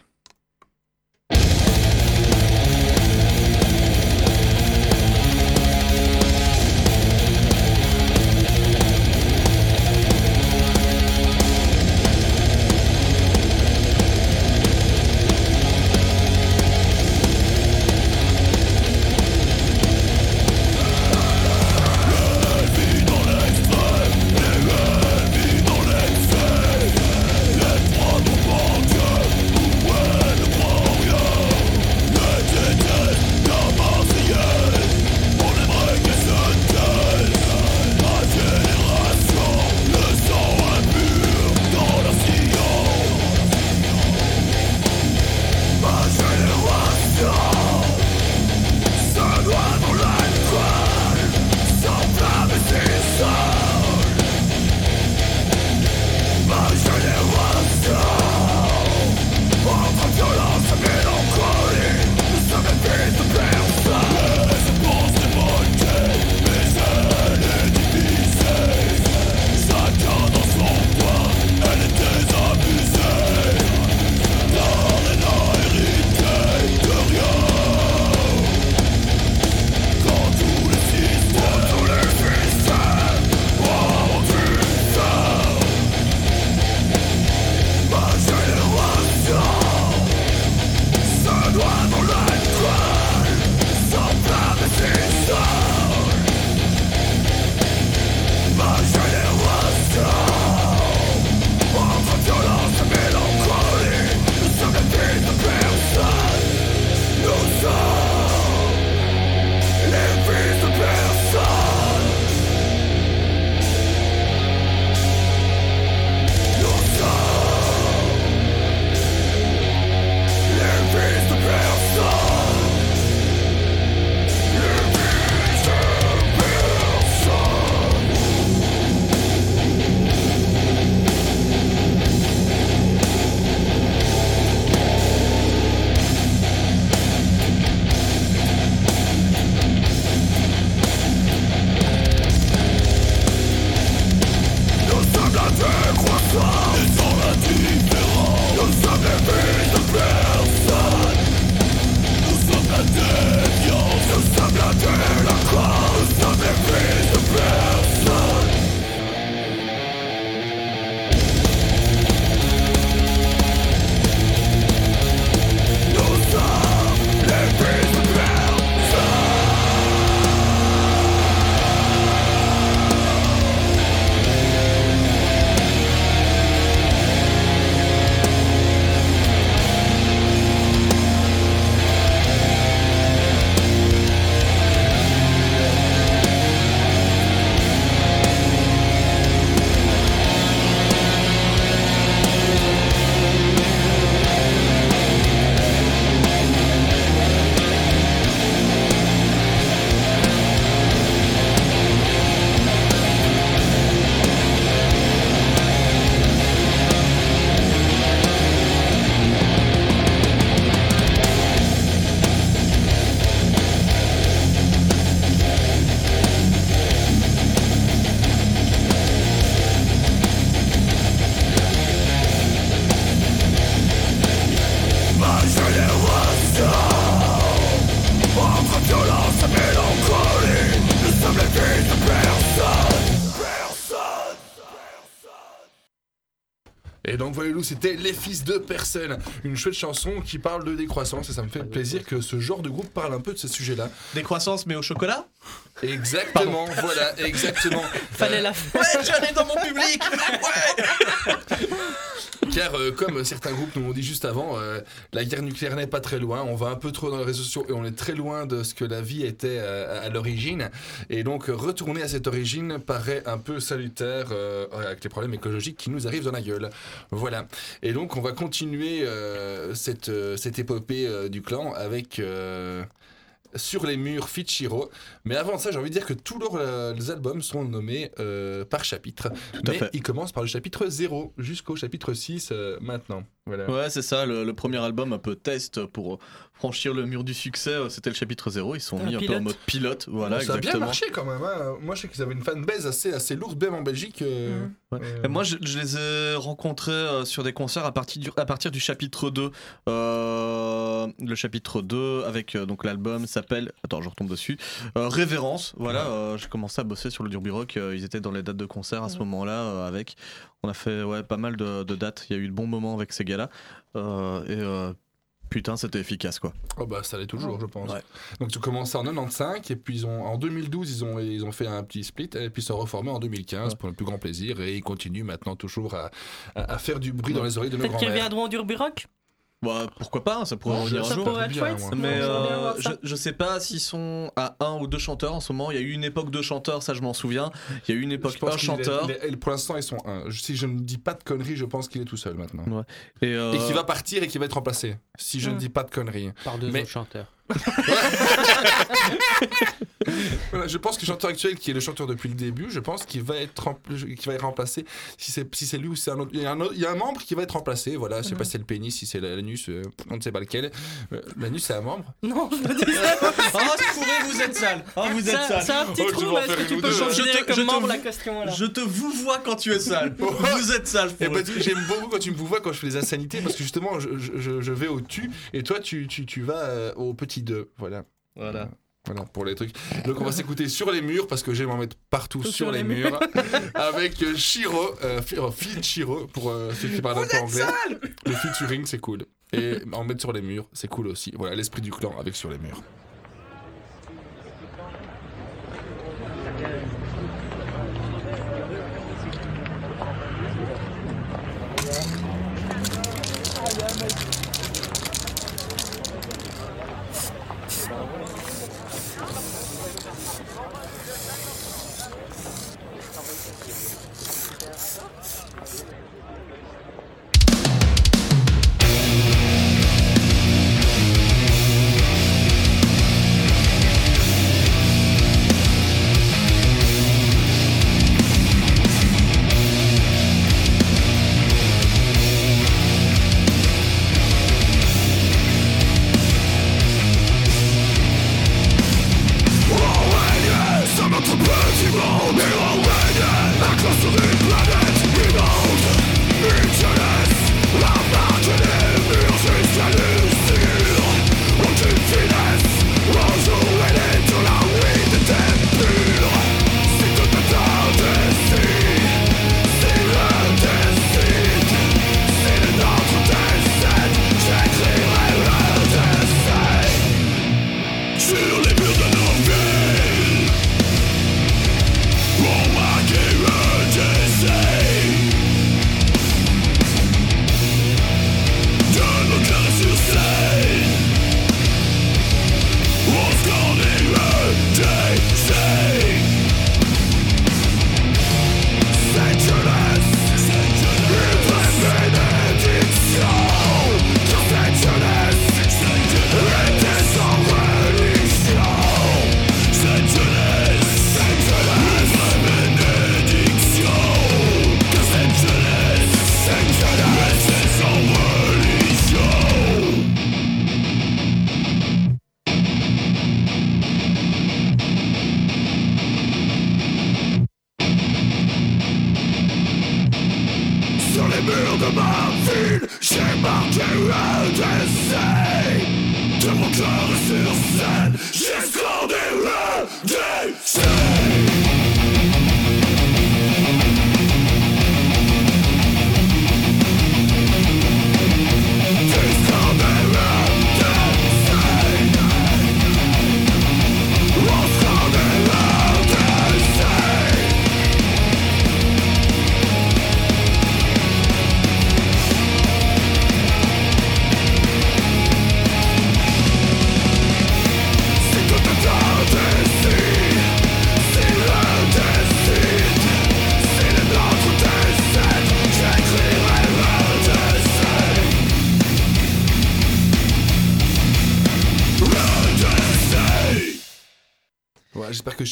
D: C'était Les Fils de Personne, une chouette chanson qui parle de décroissance et ça me fait plaisir que ce genre de groupe parle un peu de ce sujet-là.
B: Décroissance, mais au chocolat?
D: Exactement, voilà, exactement.
F: Fallait
D: Euh,
F: la faire.
B: Ouais, j'allais dans mon public
D: euh, comme certains groupes nous l'ont dit juste avant, euh, la guerre nucléaire n'est pas très loin. On va un peu trop dans les réseaux sociaux et on est très loin de ce que la vie était euh, à l'origine. Et donc retourner à cette origine paraît un peu salutaire avec les problèmes écologiques qui nous arrivent dans la gueule. Voilà. Et donc on va continuer cette, cette épopée du clan avec... sur les murs Fichiro. Mais avant ça, j'ai envie de dire que tous leurs euh, les albums sont nommés euh, par chapitre.
B: à
D: Mais
B: fait.
D: ils commencent par le chapitre 0 jusqu'au chapitre 6 euh, maintenant. Voilà.
B: Ouais, c'est ça, le, le premier album un peu test pour franchir le mur du succès, euh, c'était le chapitre 0. Ils sont
F: Un
B: mis un peu en mode pilote. Voilà,
D: ça a bien marché quand même. hein. Moi, je sais qu'ils avaient une fanbase assez, assez lourde, même en Belgique. euh,
F: Mhm.
B: Ouais.
D: euh,
B: Et moi, je, je les ai rencontrés euh, sur des concerts à partir du, à partir du chapitre 2. Euh, le chapitre 2, avec euh, donc l'album s'appelle. Attends, je retombe dessus. Euh, Révérence. Voilà, euh, j'ai commencé à bosser sur le Derby Rock. euh, ils étaient dans les dates de concert à ce moment-là. euh, avec. On a fait ouais, pas mal de, de dates. Il y a eu de bons moments avec ces gars-là. Euh, et euh, putain, c'était efficace quoi.
D: Oh bah ça l'est toujours, je pense.
B: Ouais.
D: Donc tu commences en 95 et puis ils ont, en 2012 ils ont, ils ont fait un petit split et puis ils sont reformés en 2015
B: Ouais.
D: pour le plus grand plaisir et ils continuent maintenant toujours à, à, à faire du bruit dans les oreilles de nos
F: Peut-être qu'ils
D: grands-mères.
F: reviendront du Rock
B: Bah, pourquoi pas, ça pourrait
D: Ouais,
B: revenir un jour.
F: pourrait être
D: bien,
F: chouette.
B: Mais euh, je, je sais pas s'ils sont à un ou deux chanteurs en ce moment. Il y a eu une époque de chanteurs, ça je m'en souviens. Il y a eu une époque un
D: est-
B: chanteur.
D: il est- pour l'instant ils sont un. Si je ne dis pas de conneries, je pense qu'il est tout seul maintenant.
B: Et, euh,
D: Et qui va partir et qui va être remplacé. Si je ne
F: Hmm.
D: dis pas de conneries.
E: Par deux
D: Mais-
E: autres chanteurs.
D: Voilà, je pense que le chanteur actuel, qui est le chanteur depuis le début, je pense qu'il va être, qu'il va être remplacé. Si c'est si c'est lui ou c'est un autre. Il y, a un autre- il y a un membre qui va être remplacé. Voilà, je sais pas si c'est le pénis, si c'est l'anus, euh, on ne sait pas lequel. Euh, L'anus, c'est un membre.
F: Non, je me disais.
B: Oh, je pourrais, vous êtes sale. Oh, vous êtes sale.
F: c'est un petit
D: Oh, tu
F: trou, est-ce que tu peux.
B: Je
F: considérer
B: je
F: comme
B: te
F: membre
B: vous-
F: la question là
B: Je te vous vois quand tu es sale. vous êtes sale.
D: Et
B: Fourré.
D: bah, J'aime beaucoup quand tu me vois quand je fais les insanités parce que justement, je, je- je vais au tu et toi, tu, tu, tu vas euh, au petit 2. Voilà.
B: Voilà.
D: Voilà pour les trucs. Donc on va s'écouter sur les murs parce que j'aime en mettre partout
F: Sur
D: sur,
F: les
D: les murs avec euh, Shiro, euh, euh, Shiro pour euh, ceux qui parlent un peu anglais. Le featuring c'est cool et en mettre sur les murs c'est cool aussi. Voilà l'esprit du clan avec sur les murs.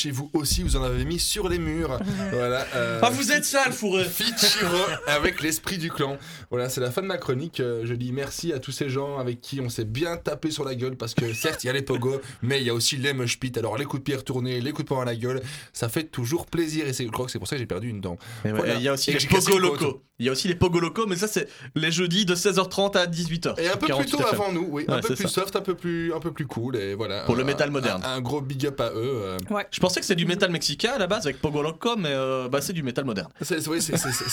D: Chez vous aussi vous en avez mis sur les murs. voilà. euh,
L: Ah, vous êtes sale,
D: Fichiro avec l'esprit du clan. Voilà, c'est la fin de ma chronique. Euh, Je dis merci à tous ces gens avec qui on s'est bien tapé sur la gueule parce que certes, il y a les pogos, mais il y a aussi les mosh pits. Alors les coups de pierre tournés, les coups de poing à la gueule, ça fait toujours plaisir et c'est- je crois que c'est pour ça que j'ai perdu une dent.
B: Ouais,
D: Voilà.
B: Il y a aussi
D: Et
B: les
D: j'ai cassé
B: pogo
D: une côte.
B: locaux. Il y a aussi les pogo locaux, mais ça c'est les jeudis de 16h30 à 18h.
D: Et un peu plus tôt avant nous, oui, un
B: Ouais,
D: peu plus
B: ça.
D: soft, un peu plus, un peu plus cool et voilà.
B: Pour le métal moderne.
D: Un, un gros big up à eux. euh.
B: Je pensais que c'est du métal mexicain à la base avec pogo loco, mais euh, bah, c'est du métal moderne.
D: C'est oui,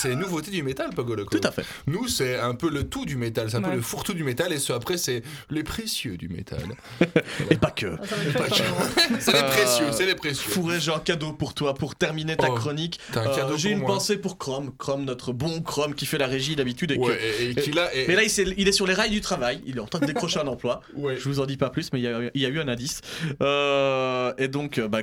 D: les nouveautés du métal, Pogo Loco.
B: Tout à fait.
D: Nous, c'est un peu le tout du métal, c'est un peu le fourre-tout du métal, et ce après, c'est les précieux du métal.
B: Et pas que.
A: Ah,
D: c'est les
B: Euh,
D: précieux, c'est les précieux.
B: Fourré, j'ai un cadeau pour toi pour terminer ta
D: Oh,
B: chronique.
D: un
B: Euh, j'ai une
D: moi.
B: pensée pour Chrome, Chrome, notre bon Chrome qui fait la régie d'habitude et
D: Ouais,
B: que.
D: et, et qui là, et-
B: Mais là, il, est sur les rails du travail, il est en train de décrocher un emploi.
D: Ouais.
B: Je vous en dis pas plus, mais il y a, il y a eu un indice. Euh, et donc, euh, bah,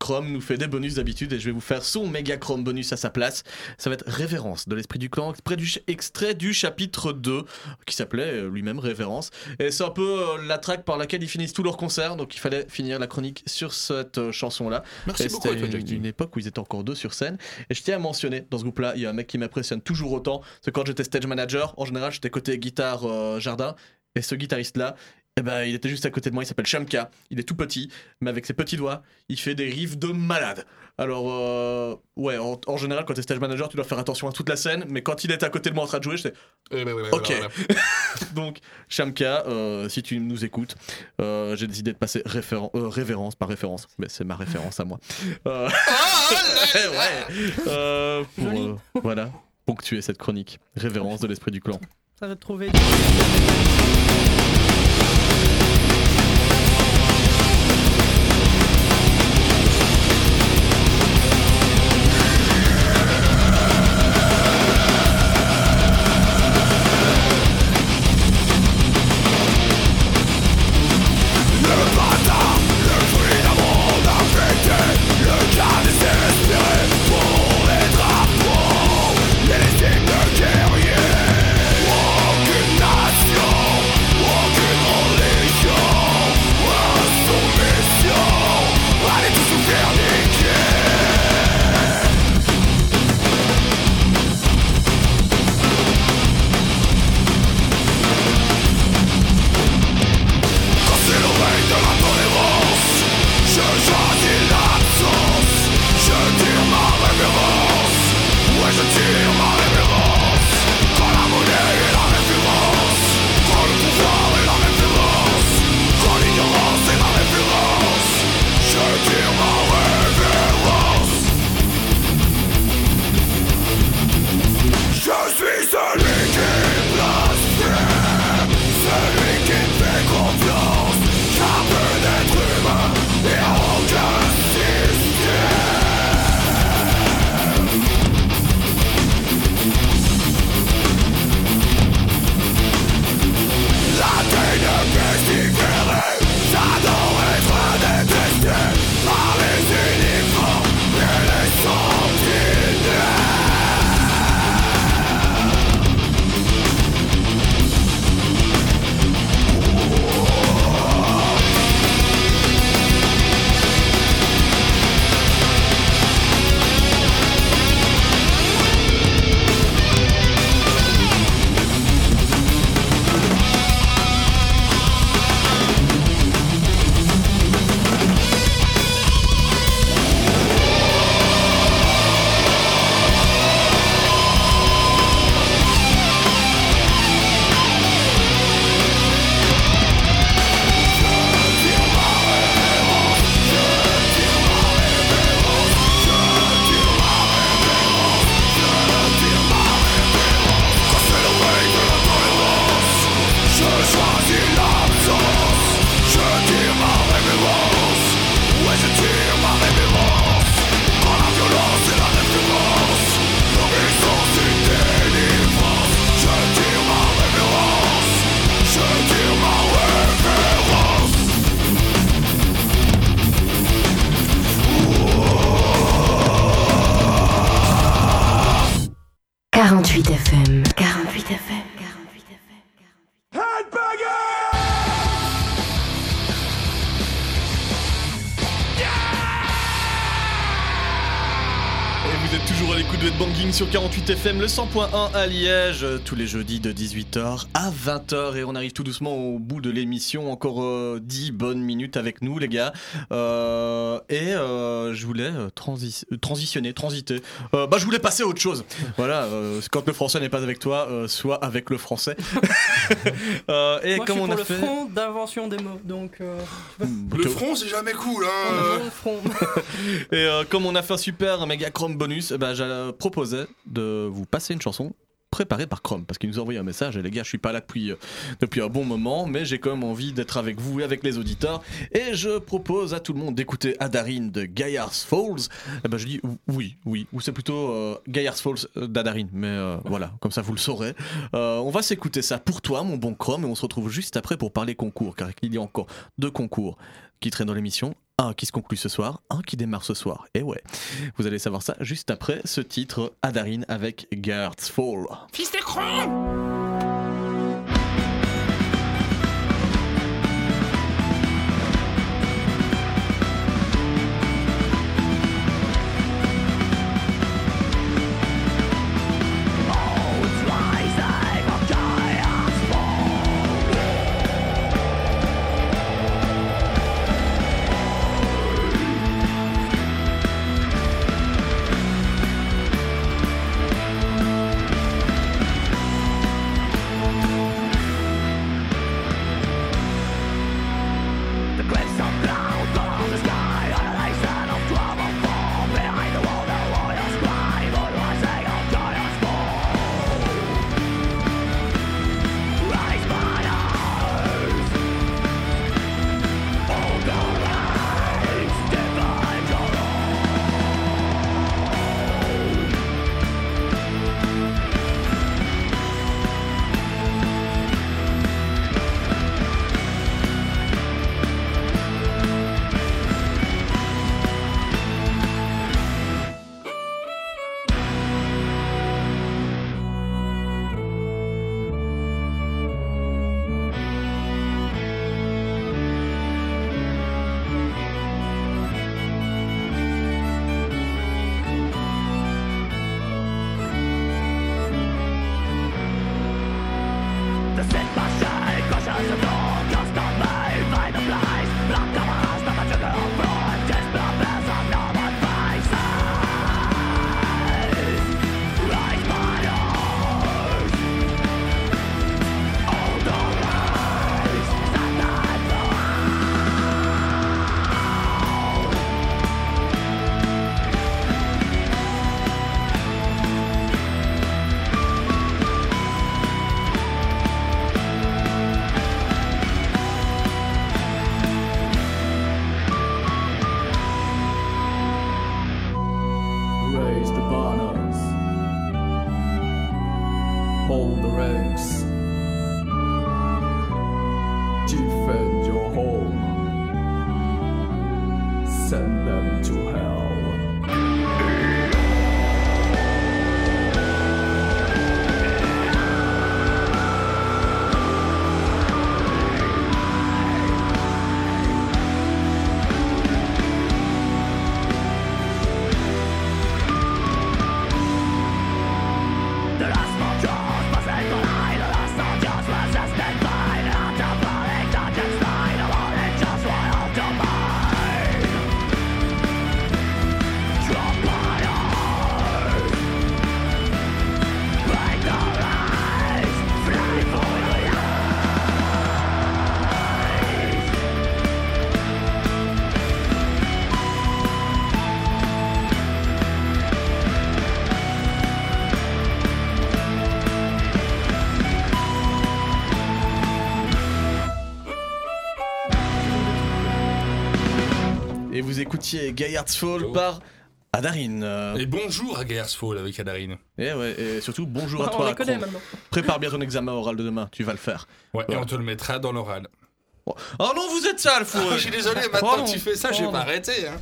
B: Chrome nous fait des bonus d'habitude et je vais vous faire son méga Chrome bonus à sa place. Ça va être Révérence de l'esprit du clan, extrait du, extrait du chapitre 2 qui s'appelait euh, lui-même Révérence. Et c'est un peu euh, la track par laquelle ils finissent tous leurs concerts, donc il fallait finir la chronique sur cette euh, chanson-là.
D: Merci beaucoup à toi,
B: une,
D: Jack.
B: une époque où ils étaient encore deux sur scène. Et je tiens à mentionner, dans ce groupe-là, il y a un mec qui m'impressionne toujours autant. C'est quand j'étais stage manager, en général, j'étais côté guitare euh, jardin. Et ce guitariste-là, eh ben, il était juste à côté de moi, il s'appelle Shamka. Il est tout petit, mais avec ses petits doigts, il fait des riffs de malade. Alors, euh, ouais, en, en général, quand t'es stage manager, tu dois faire attention à toute la scène, mais quand il est à côté de moi en train de jouer, j'étais
D: Eh ben, ouais, ouais,
B: Ok.
D: voilà, voilà.
B: donc, Shamka, euh, si tu nous écoutes, euh, j'ai décidé de passer référen- euh, révérence par référence, mais c'est ma référence à moi. Euh, ouais, euh, pour, euh, voilà, ponctuer cette chronique. Révérence de l'esprit du clan.
A: Ça va te trouver.
B: Sur 48 FM, le 100.1 à Liège, euh, tous les jeudis de 18h à 20h. Et on arrive tout doucement au bout de l'émission. Encore euh, 10 bonnes minutes avec nous, les gars. Euh, et euh, je voulais euh, transi- euh, transitionner, transiter. Euh, bah, je voulais passer à autre chose. Voilà, euh, quand le français n'est pas avec toi, euh, soit avec le français. Euh, et
F: Moi,
B: comme
F: je suis
B: on
F: pour
B: a
F: le
B: fait.
F: front d'invention des mots, donc. euh,
D: Le front, c'est jamais cool, hein.
F: le front.
B: Et euh, comme on a fait un super méga Chrome bonus, ben, je proposais de vous passer une chanson préparée par Chrome parce qu'il nous a envoyé un message et les gars je suis pas là depuis, euh, depuis un bon moment mais j'ai quand même envie d'être avec vous et avec les auditeurs et je propose à tout le monde d'écouter Adarine de Gaillard's Falls. Et ben je dis oui oui ou c'est plutôt euh, Gaillard's Falls euh, d'Adarine mais euh, voilà comme ça vous le saurez. Euh, on va s'écouter ça pour toi mon bon Chrome et on se retrouve juste après pour parler concours car il y a encore deux concours qui traînent dans l'émission un qui se conclut ce soir, un qui démarre ce soir. Et ouais, vous allez savoir ça juste après ce titre Adarine avec Gertz Fall.
A: Fils de
B: écoutiez Gaillard's Fall par Adarine. Euh,
D: Et bonjour à Gaillard's Fall avec Adarine.
B: Et, ouais, et surtout bonjour à
F: On
B: toi.
F: les connaît
B: Chrome.
F: maintenant.
B: Prépare bien ton examen oral de demain, tu vas le faire.
D: Ouais, et on te le mettra dans l'oral.
B: Oh non, vous êtes sale, fou
D: Ah, je suis désolé, maintenant
B: Oh
D: que tu fais ça, je
B: Oh
D: vais pas
B: non.
D: arrêter. Hein.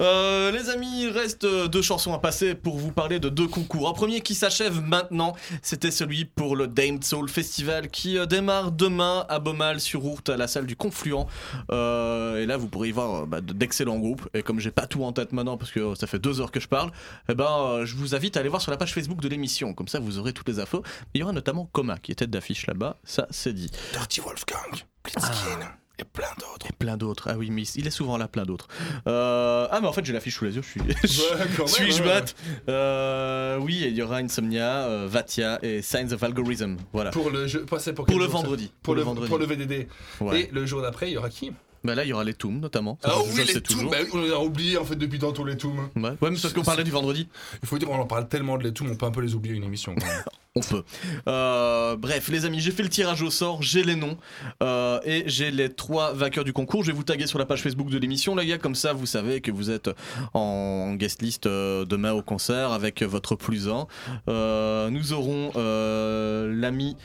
B: Euh, les amis, il reste euh, deux chansons à passer pour vous parler de deux concours. Un premier qui s'achève maintenant, c'était celui pour le Dame Soul Festival qui euh, démarre demain à Beaumal sur Ourthe à la salle du Confluent. Euh, et là, vous pourrez y voir bah, de- d'excellents groupes. Et comme j'ai pas tout en tête maintenant parce que euh, ça fait deux heures que je parle, eh ben, je vous invite à aller voir sur la page Facebook de l'émission. Comme ça, vous aurez toutes les infos. Il y aura notamment Coma qui est tête d'affiche là-bas. Ça, c'est dit.
D: Dirty Wolfgang, Blitzkin et plein d'autres.
B: Et plein d'autres. Ah oui, mais il est souvent là, plein d'autres. Euh, Ah, mais en fait, j'ai l'affiche sous les yeux. Je suis.
D: Ouais,
B: Suis-je bête Euh, Oui, il y aura Insomnia, euh, Vatia et Signs of Algorithm. Voilà.
D: Pour le jeu, pour,
B: Pour le vendredi.
D: Pour,
B: Pour
D: le,
B: le vendredi.
D: pour le VDD.
B: Ouais.
D: Et le jour d'après, il y aura qui?
B: Bah là, il y aura les Tombs notamment. Ça,
D: Ah
B: je
D: oui,
B: sais
D: les. Bah on les a oubliés en fait depuis tantôt les Toons.
B: Ouais, ouais, mais parce qu'on parlait du vendredi.
D: Il faut dire, on en parle tellement de les Toons, on peut un peu les oublier une émission. quand même.
B: On peut. Euh, bref, les amis, j'ai fait le tirage au sort, j'ai les noms euh, et j'ai les trois vainqueurs du concours. Je vais vous taguer sur la page Facebook de l'émission, les gars, comme ça vous savez que vous êtes en guest list euh, demain au concert avec votre plus un. Nous aurons l'ami.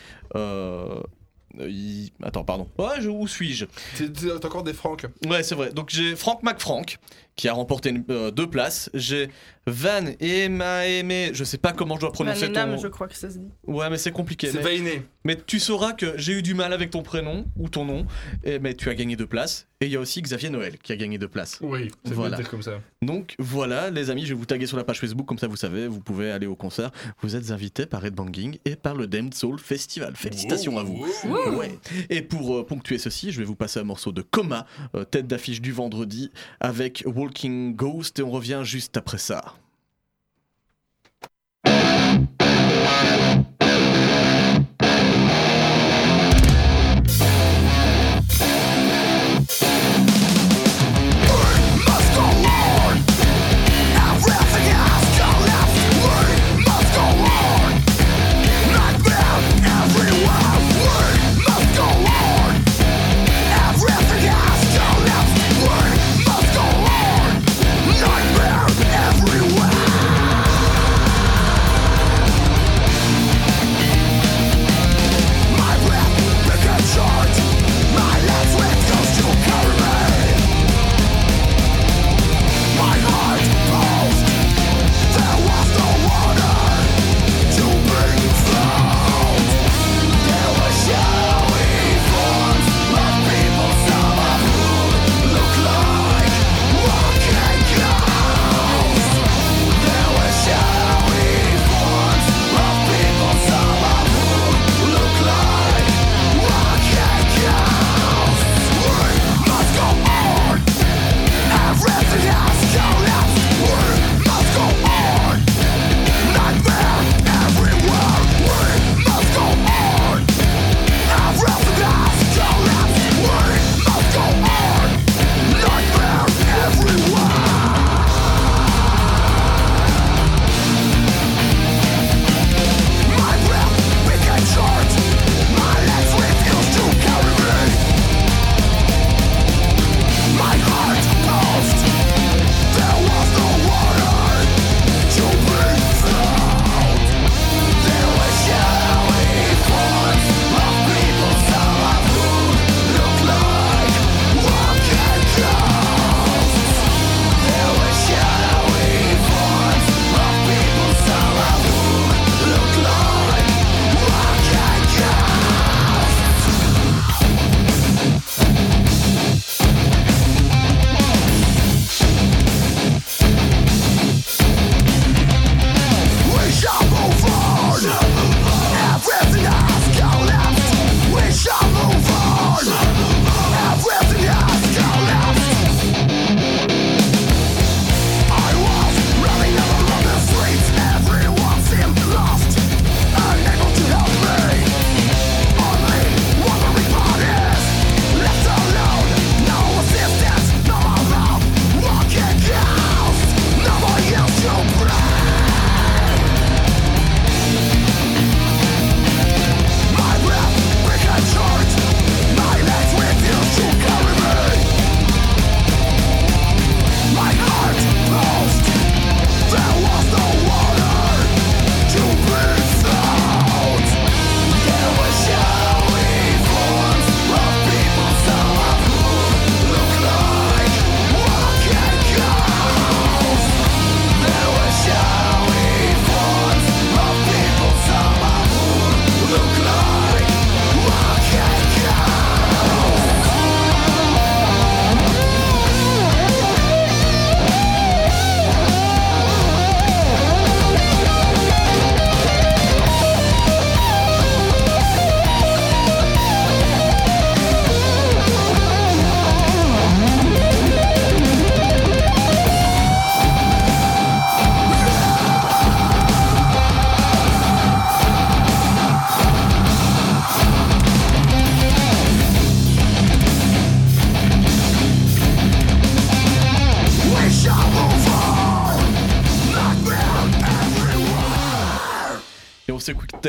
B: Euh, il- Attends, pardon. Ouais, je- où suis-je?
D: T'es- T'as encore des francs.
B: Ouais, c'est vrai. Donc j'ai Franck McFrank qui a remporté une- euh, deux places. J'ai Van Emaeme, je sais pas comment je dois prononcer
F: Vanenam,
B: ton.
F: je crois que ça se dit.
B: Ouais, mais c'est compliqué.
D: C'est
B: mais...
D: Vainé.
B: Mais tu sauras que j'ai eu du mal avec ton prénom ou ton nom, et, mais tu as gagné deux places. Et il y a aussi Xavier Noël qui a gagné deux places.
D: Oui, c'est
B: Voilà.
D: comme ça.
B: Donc voilà, les amis, je vais vous taguer sur la page Facebook, comme ça vous savez, vous pouvez aller au concert. Vous êtes invités par Red Banging et par le Damned Soul Festival. Félicitations à vous. Ouais. Et pour euh, ponctuer ceci, je vais vous passer un morceau de Coma, euh, tête d'affiche du vendredi, avec Walking Ghost, et on revient juste après ça.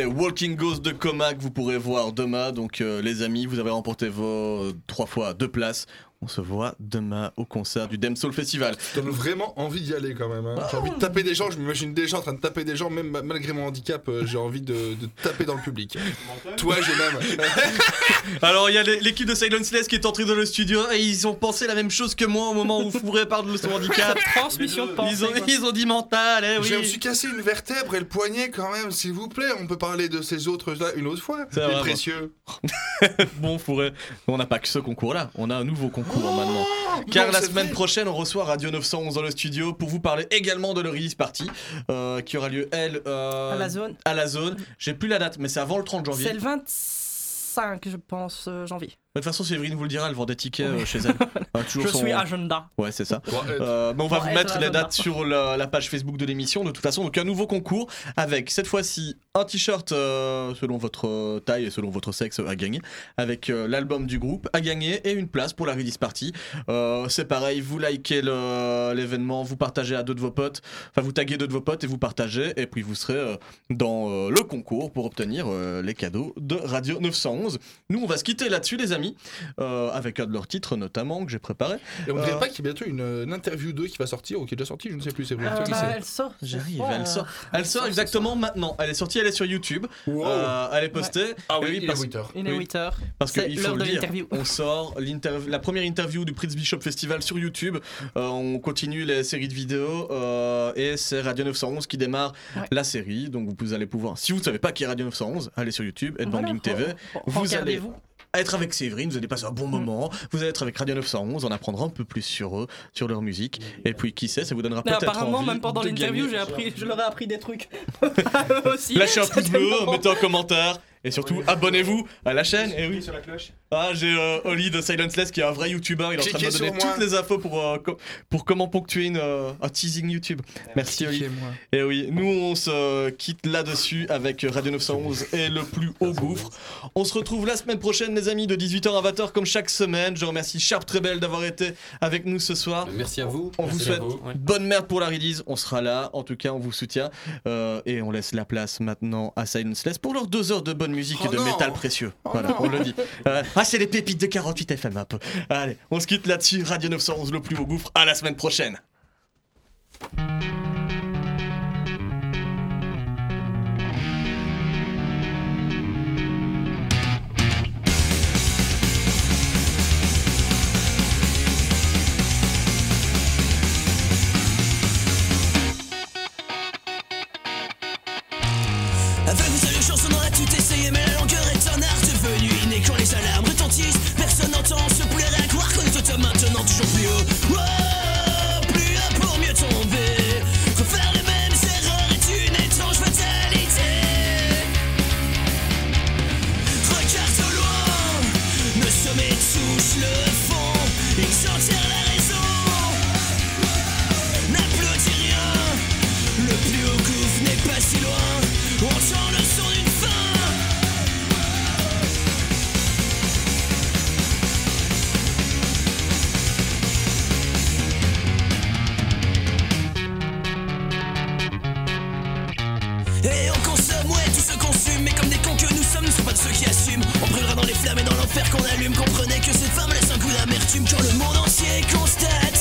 B: Walking Ghost de Coma que vous pourrez voir demain. Donc euh, les amis, vous avez remporté vos trois fois deux places. On se voit demain au concert du Dem Soul Festival.
D: Ça donne vraiment envie d'y aller quand même. hein. J'ai envie de taper des gens, je m'imagine déjà en train de taper des gens, même ma- malgré mon handicap, euh, j'ai envie de, de taper dans le public. Toi, j'ai même.
B: Alors il y a l'é- l'équipe de Silence Less qui est entrée dans le studio et ils ont pensé la même chose que moi au moment où Fourré parle de son handicap.
F: Transmission de pensée.
B: Ils ont,
F: quoi.
B: ils ont dit mental, eh
D: Je me suis cassé une vertèbre et le poignet quand même, s'il vous plaît. On peut parler de ces autres-là une autre fois.
B: C'est
D: précieux.
B: Bon Fourré, on n'a pas que ce concours là, on a un nouveau concours maintenant. Car
D: non,
B: la
D: c'est
B: semaine
D: vrai.
B: prochaine, on reçoit Radio 911 dans le studio pour vous parler également de le release party euh, qui aura lieu, elle, euh,
F: À la zone.
B: à la zone. J'ai plus la date, mais c'est avant le 30 janvier.
F: C'est le 25, je pense, euh, janvier.
B: De toute façon, Séverine vous le dira, elle vend des tickets euh, chez elle. Toujours
F: Je
B: son-
F: suis agenda.
B: Ouais, c'est ça.
D: Euh,
B: mais on va vous mettre les dates sur la, la page Facebook de l'émission. De toute façon, donc un nouveau concours avec cette fois-ci un t-shirt euh, selon votre taille et selon votre sexe à gagner, avec euh, l'album du groupe à gagner et une place pour la release party. Euh, c'est pareil, vous likez l'événement, vous partagez à deux de vos potes, enfin vous taguez deux de vos potes et vous partagez, et puis vous serez euh, dans euh, le concours pour obtenir euh, les cadeaux de Radio 911. Nous, on va se quitter là-dessus, les amis, euh, avec un de leurs titres notamment que j'ai préparé.
D: Et on
B: Euh,
D: dirait pas qu'il y a bientôt une, une interview 2 qui va sortir ou qui est déjà sortie, je ne sais plus. C'est.
F: Euh,
D: qui
F: bah, elle sort.
B: J'arrive, elle sort. Elle sort exactement maintenant. Elle est sortie, elle est sur YouTube.
D: Wow.
B: Euh, elle est postée.
D: ah
B: Et
D: oui, il est
B: parce,
D: 8 heures.
F: Il est
B: oui.
F: 8 heures.
B: parce qu'il faut le dire. On sort la première interview du Prince Bishop Festival sur YouTube. Euh, on continue les séries de vidéos euh, et c'est Radio 911 qui démarre
F: Ouais.
B: la série. Donc vous allez pouvoir, si vous ne savez pas qui est Radio 911, allez sur YouTube,
F: Voilà,
B: Headbanging TV. Vous allez
F: Regardez-vous.
B: Être avec Séverine, vous allez passer un bon moment. Vous allez être avec Radio 911, on apprendra un peu plus sur eux, sur leur musique. Et puis qui sait, ça vous donnera peut-être
F: apparemment,
B: envie
F: même pendant l'interview, j'ai appris, je leur ai appris des trucs. Aussi.
B: Lâchez un pouce bleu, mettez un commentaire et surtout abonnez-vous à la chaîne. Et oui,
M: sur la cloche.
B: ah, j'ai euh, Oli de Silenceless qui est un vrai youtubeur. Il est en train de me donner
D: moi.
B: toutes les infos pour, euh, co- pour comment ponctuer une, euh, un teasing YouTube. Merci Oli. Et oui, nous on se quitte là-dessus avec Radio 911 et le plus haut gouffre. On se retrouve la semaine prochaine, les amis, de 18h à 20h comme chaque semaine. Je remercie Sharp très belle d'avoir été avec nous ce soir.
J: Merci à vous.
B: On vous
J: Merci
B: souhaite
J: vous.
E: Ouais.
B: bonne merde pour la release, on sera là, en tout cas on vous soutient Euh, et on laisse la place maintenant à Silenceless pour leurs deux heures de bonne musique et
D: Oh
B: de
D: non.
B: métal précieux.
D: Oh
B: voilà,
D: non.
B: on le dit. Euh, ah c'est les pépites de 48 FM un peu. Allez, on se quitte là-dessus, Radio 911 le plus haut gouffre, à la semaine prochaine.
N: Maintenant toujours plus haut. Plus haut pour mieux tomber. Refaire les mêmes erreurs est une étrange fatalité. Regarde au loin Le sommet touche le fond. Ils enterrent la raison. N'applaudis rien. Le plus haut gouffre n'est pas si loin Comme des cons que nous sommes, ne sont pas de ceux qui assument. On brûlera dans les flammes et dans l'enfer qu'on allume. Comprenez que cette femme laisse un goût d'amertume Quand le monde entier constate